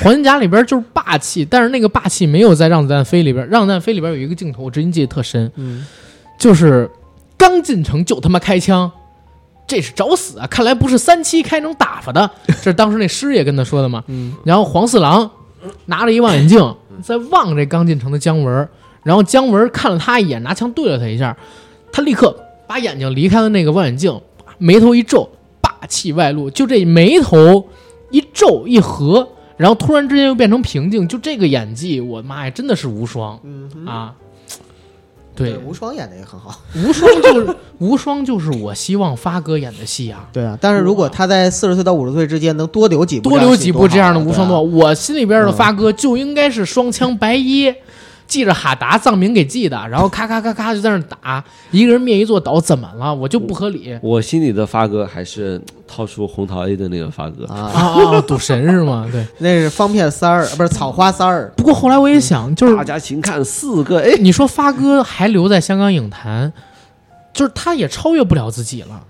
D: 黄金甲里边就是霸气，但是那个霸气没有在《让子弹飞》里边，《让子弹飞》里边有一个镜头，我至今记得特深，
E: 嗯，
D: 就是刚进城就他妈开枪，这是找死啊！看来不是三七开能打发的，这是当时那师爷跟他说的嘛。
E: 嗯，
D: 然后黄四郎拿着一望远镜在望这刚进城的姜文，然后姜文看了他一眼，拿枪对了他一下，他立刻把眼睛离开了那个望远镜，眉头一皱，霸气外露，就这眉头一皱一合。然后突然之间又变成平静，就这个演技，我妈呀，真的是无双、啊！对，
E: 无双演的也很好。
D: 无双就是无双，就是我希望发哥演的戏啊，
E: 对啊，但是如果他在四十岁到五十岁之间能多留几部，
D: 多留几部这样的无双
E: 的话啊。
D: 我心里边的发哥就应该是双枪白衣，记着哈达藏民给记的，然后咔咔咔咔就在那打，一个人灭一座岛，怎么了？我就不合理
F: 我心里的发哥还是 掏出红桃 A 的那个发哥。
E: 啊
D: 啊！赌神是吗？对。
E: 那是方片三儿，不是草花三儿。
D: 不过后来我也想，就是
F: 大家请看四个 A，
D: 你说发哥还留在香港影坛，就是他也超越不了自己了，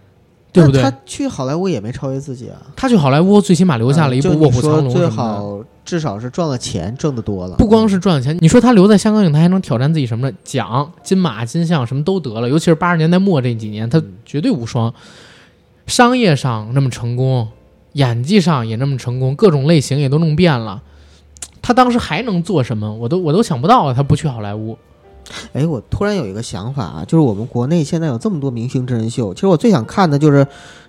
D: 对不对？
E: 他去好莱坞也没超越自己啊，
D: 他去好莱坞最起码留下了一部《卧虎藏龙》
E: 最
D: 什么的。
E: 好至少是赚了钱，挣得多了。
D: 不光是赚了钱，你说他留在香港影坛还能挑战自己什么呢？奖、金马、金像什么都得了，尤其是八十年代末这几年，他绝对无双。商业上那么成功，演技上也那么成功，各种类型也都弄遍了。他当时还能做什么？我都我都想不到啊！他不去好莱坞，
E: 哎，我突然有一个想法啊，就是我们国内现在有这么多明星真人秀，其实我最想看的就是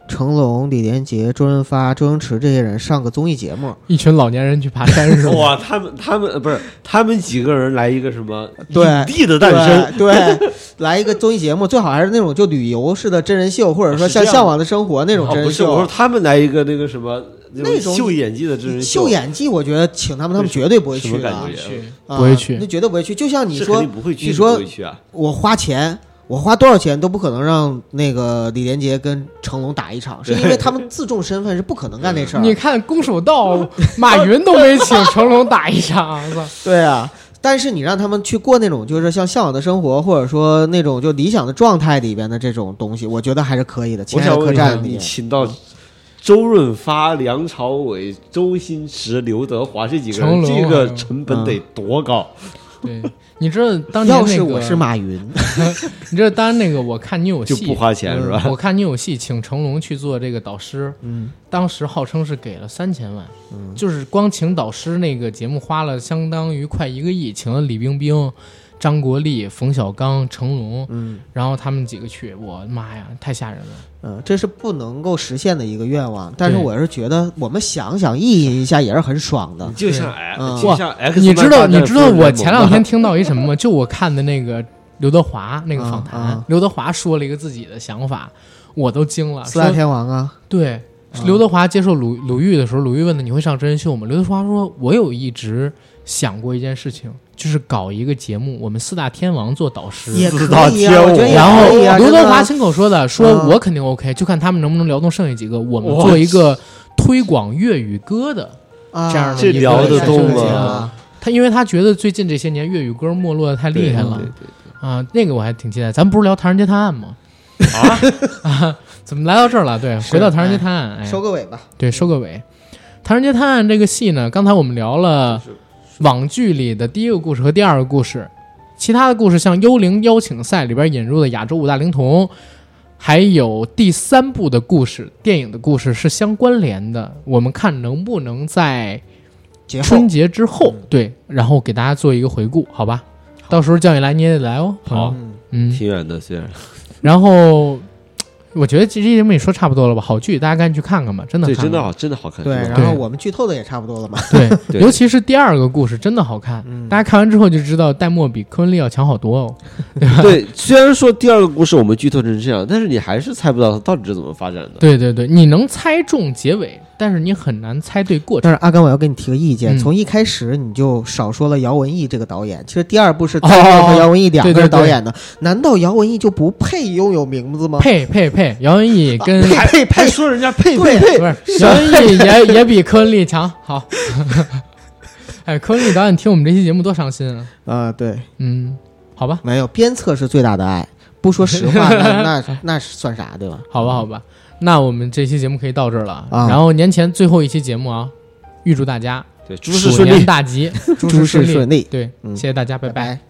E: 成龙、李连杰、周润发、周星驰这些人上个综艺节目。
D: 一群老年人去爬山是吧？
F: 哇，他们他们呃不是他们几个人来一个什么
E: 对
F: 影帝的诞生，
E: 对，对来一个综艺节目，最好还是那种就旅游式的真人秀，或者说像《向往的生活》那种真人秀。
F: 我说他们来一个那个什么
E: 那种
F: 秀演技的真人
E: 秀秀演技，我觉得请他们，他们绝对不会去的，
D: 不会去
E: 那绝对不会去。就像你说
F: 不会去，
E: 你说？我花钱，我花多少钱都不可能让那个李连杰跟成龙打一场，是因为他们自重身份是不可能干那事儿。
D: 你看攻守道，马云都没请成龙打一场！
E: 对啊，但是你让他们去过那种就是像向往的生活，或者说那种就理想的状态里边的这种东西，我觉得还是可以的。亲
F: 我
E: 爱客
F: 想问，你
E: 栈里面，
F: 请到周润发、梁朝伟、周星驰、刘德华这几个人，这个成本得多高？
D: 对，你知道当年那个，
E: 要是我是马云，
D: 你知道当然那个，我看你有戏
F: 就不花钱是吧？
D: 我看你有戏，请成龙去做这个导师，
E: 嗯，
D: 当时号称是给了三千万，就是光请导师那个节目花了相当于快一个亿，请了李冰冰、张国立、冯小刚、成龙，
E: 嗯
D: 然后他们几个去，我的妈呀，太吓人了！
E: 嗯，这是不能够实现的一个愿望。但是我是觉得，我们想想意淫一下也是很爽的。
F: 就像就像 X，
D: 你知道你知道我前两天
F: 天
D: 听到一什么吗？就我看的那个刘德华那个访谈，刘德华说了一个自己的想法，我都惊了。
E: 四大天王啊，
D: 对，
E: 啊
D: 刘德华接受鲁鲁豫的时候，鲁豫问他你会上真人秀吗？刘德华说，我有一直想过一件事情，就是搞一个节目，我们四大天王做导师。
E: 也可
F: 四大
E: 以啊，
F: 天
E: 我觉得也
D: 然后
E: 可以啊。
D: 刘德华亲口说的，说
E: 嗯
D: 我肯定 OK，就看他们能不能聊动剩下几个，我们做一个推广粤语歌的。
E: 啊
D: 这样的
F: 这聊得动吗
E: 啊
D: 他因为他觉得最近这些年粤语歌没落的太厉害了
F: 对对
D: 啊，那个我还挺期待。咱们不是聊《唐人街探案》吗？
F: 啊，
D: 啊，怎么来到这儿了？对，回到《唐人街探案》，哎，
E: 收个尾吧。
D: 对，收个尾。《唐人街探案》这个戏呢，刚才我们聊了网剧里的第一个故事和第二个故事，其他的故事像《幽灵邀请赛》里边引入的亚洲五大灵童，还有第三部的故事，电影的故事是相关联的。我们看能不能在春节之后，对，然后给大家做一个回顾，好吧？到时候叫你来，你也得来哦。
F: 好，
E: 嗯，
D: 嗯，
F: 挺远的，虽然
D: 然后我觉得这期节目也说差不多了吧？好剧，大家赶紧去看看吧，真的看看
F: 对真的好，真的好看。
E: 对，然后我们剧透的也差不多了嘛。
D: 对，
F: 对
D: 尤其是第二个故事真的好看，
E: 嗯
D: 大家看完之后就知道戴墨比科恩利要强好多哦。
F: 对，虽然说第二个故事我们剧透成这样，但是你还是猜不到它到底是怎么发展的。
D: 对对对，你能猜中结尾，但是你很难猜对过程。
E: 但是阿甘，我要给你提个意见，
D: 嗯
E: 从一开始你就少说了姚文义这个导演。其实第二部是姚文义两个
D: 对对对
E: 人导演的，难道姚文义就不配拥有名字吗？
D: 配配配，姚文义跟
E: 配配配，
F: 说人家配
E: 对
F: 配配
D: 不，是姚文义也也比科恩利强。好，哎，科恩利导演听我们这期节目多伤心啊。
E: 啊，对，
D: 嗯，好吧，
E: 没有鞭策是最大的爱。不说实话，那那那算啥，对吧？
D: 好吧，好吧，那我们这期节目可以到这儿了。
E: 啊
D: 然后年前最后一期节目啊，预祝大家
F: 对，诸事
D: 鼠
F: 顺利。
D: 年大吉，
E: 诸
D: 事
E: 事顺利。
D: 对，
E: 嗯
D: 谢谢大家，拜拜。
E: 拜。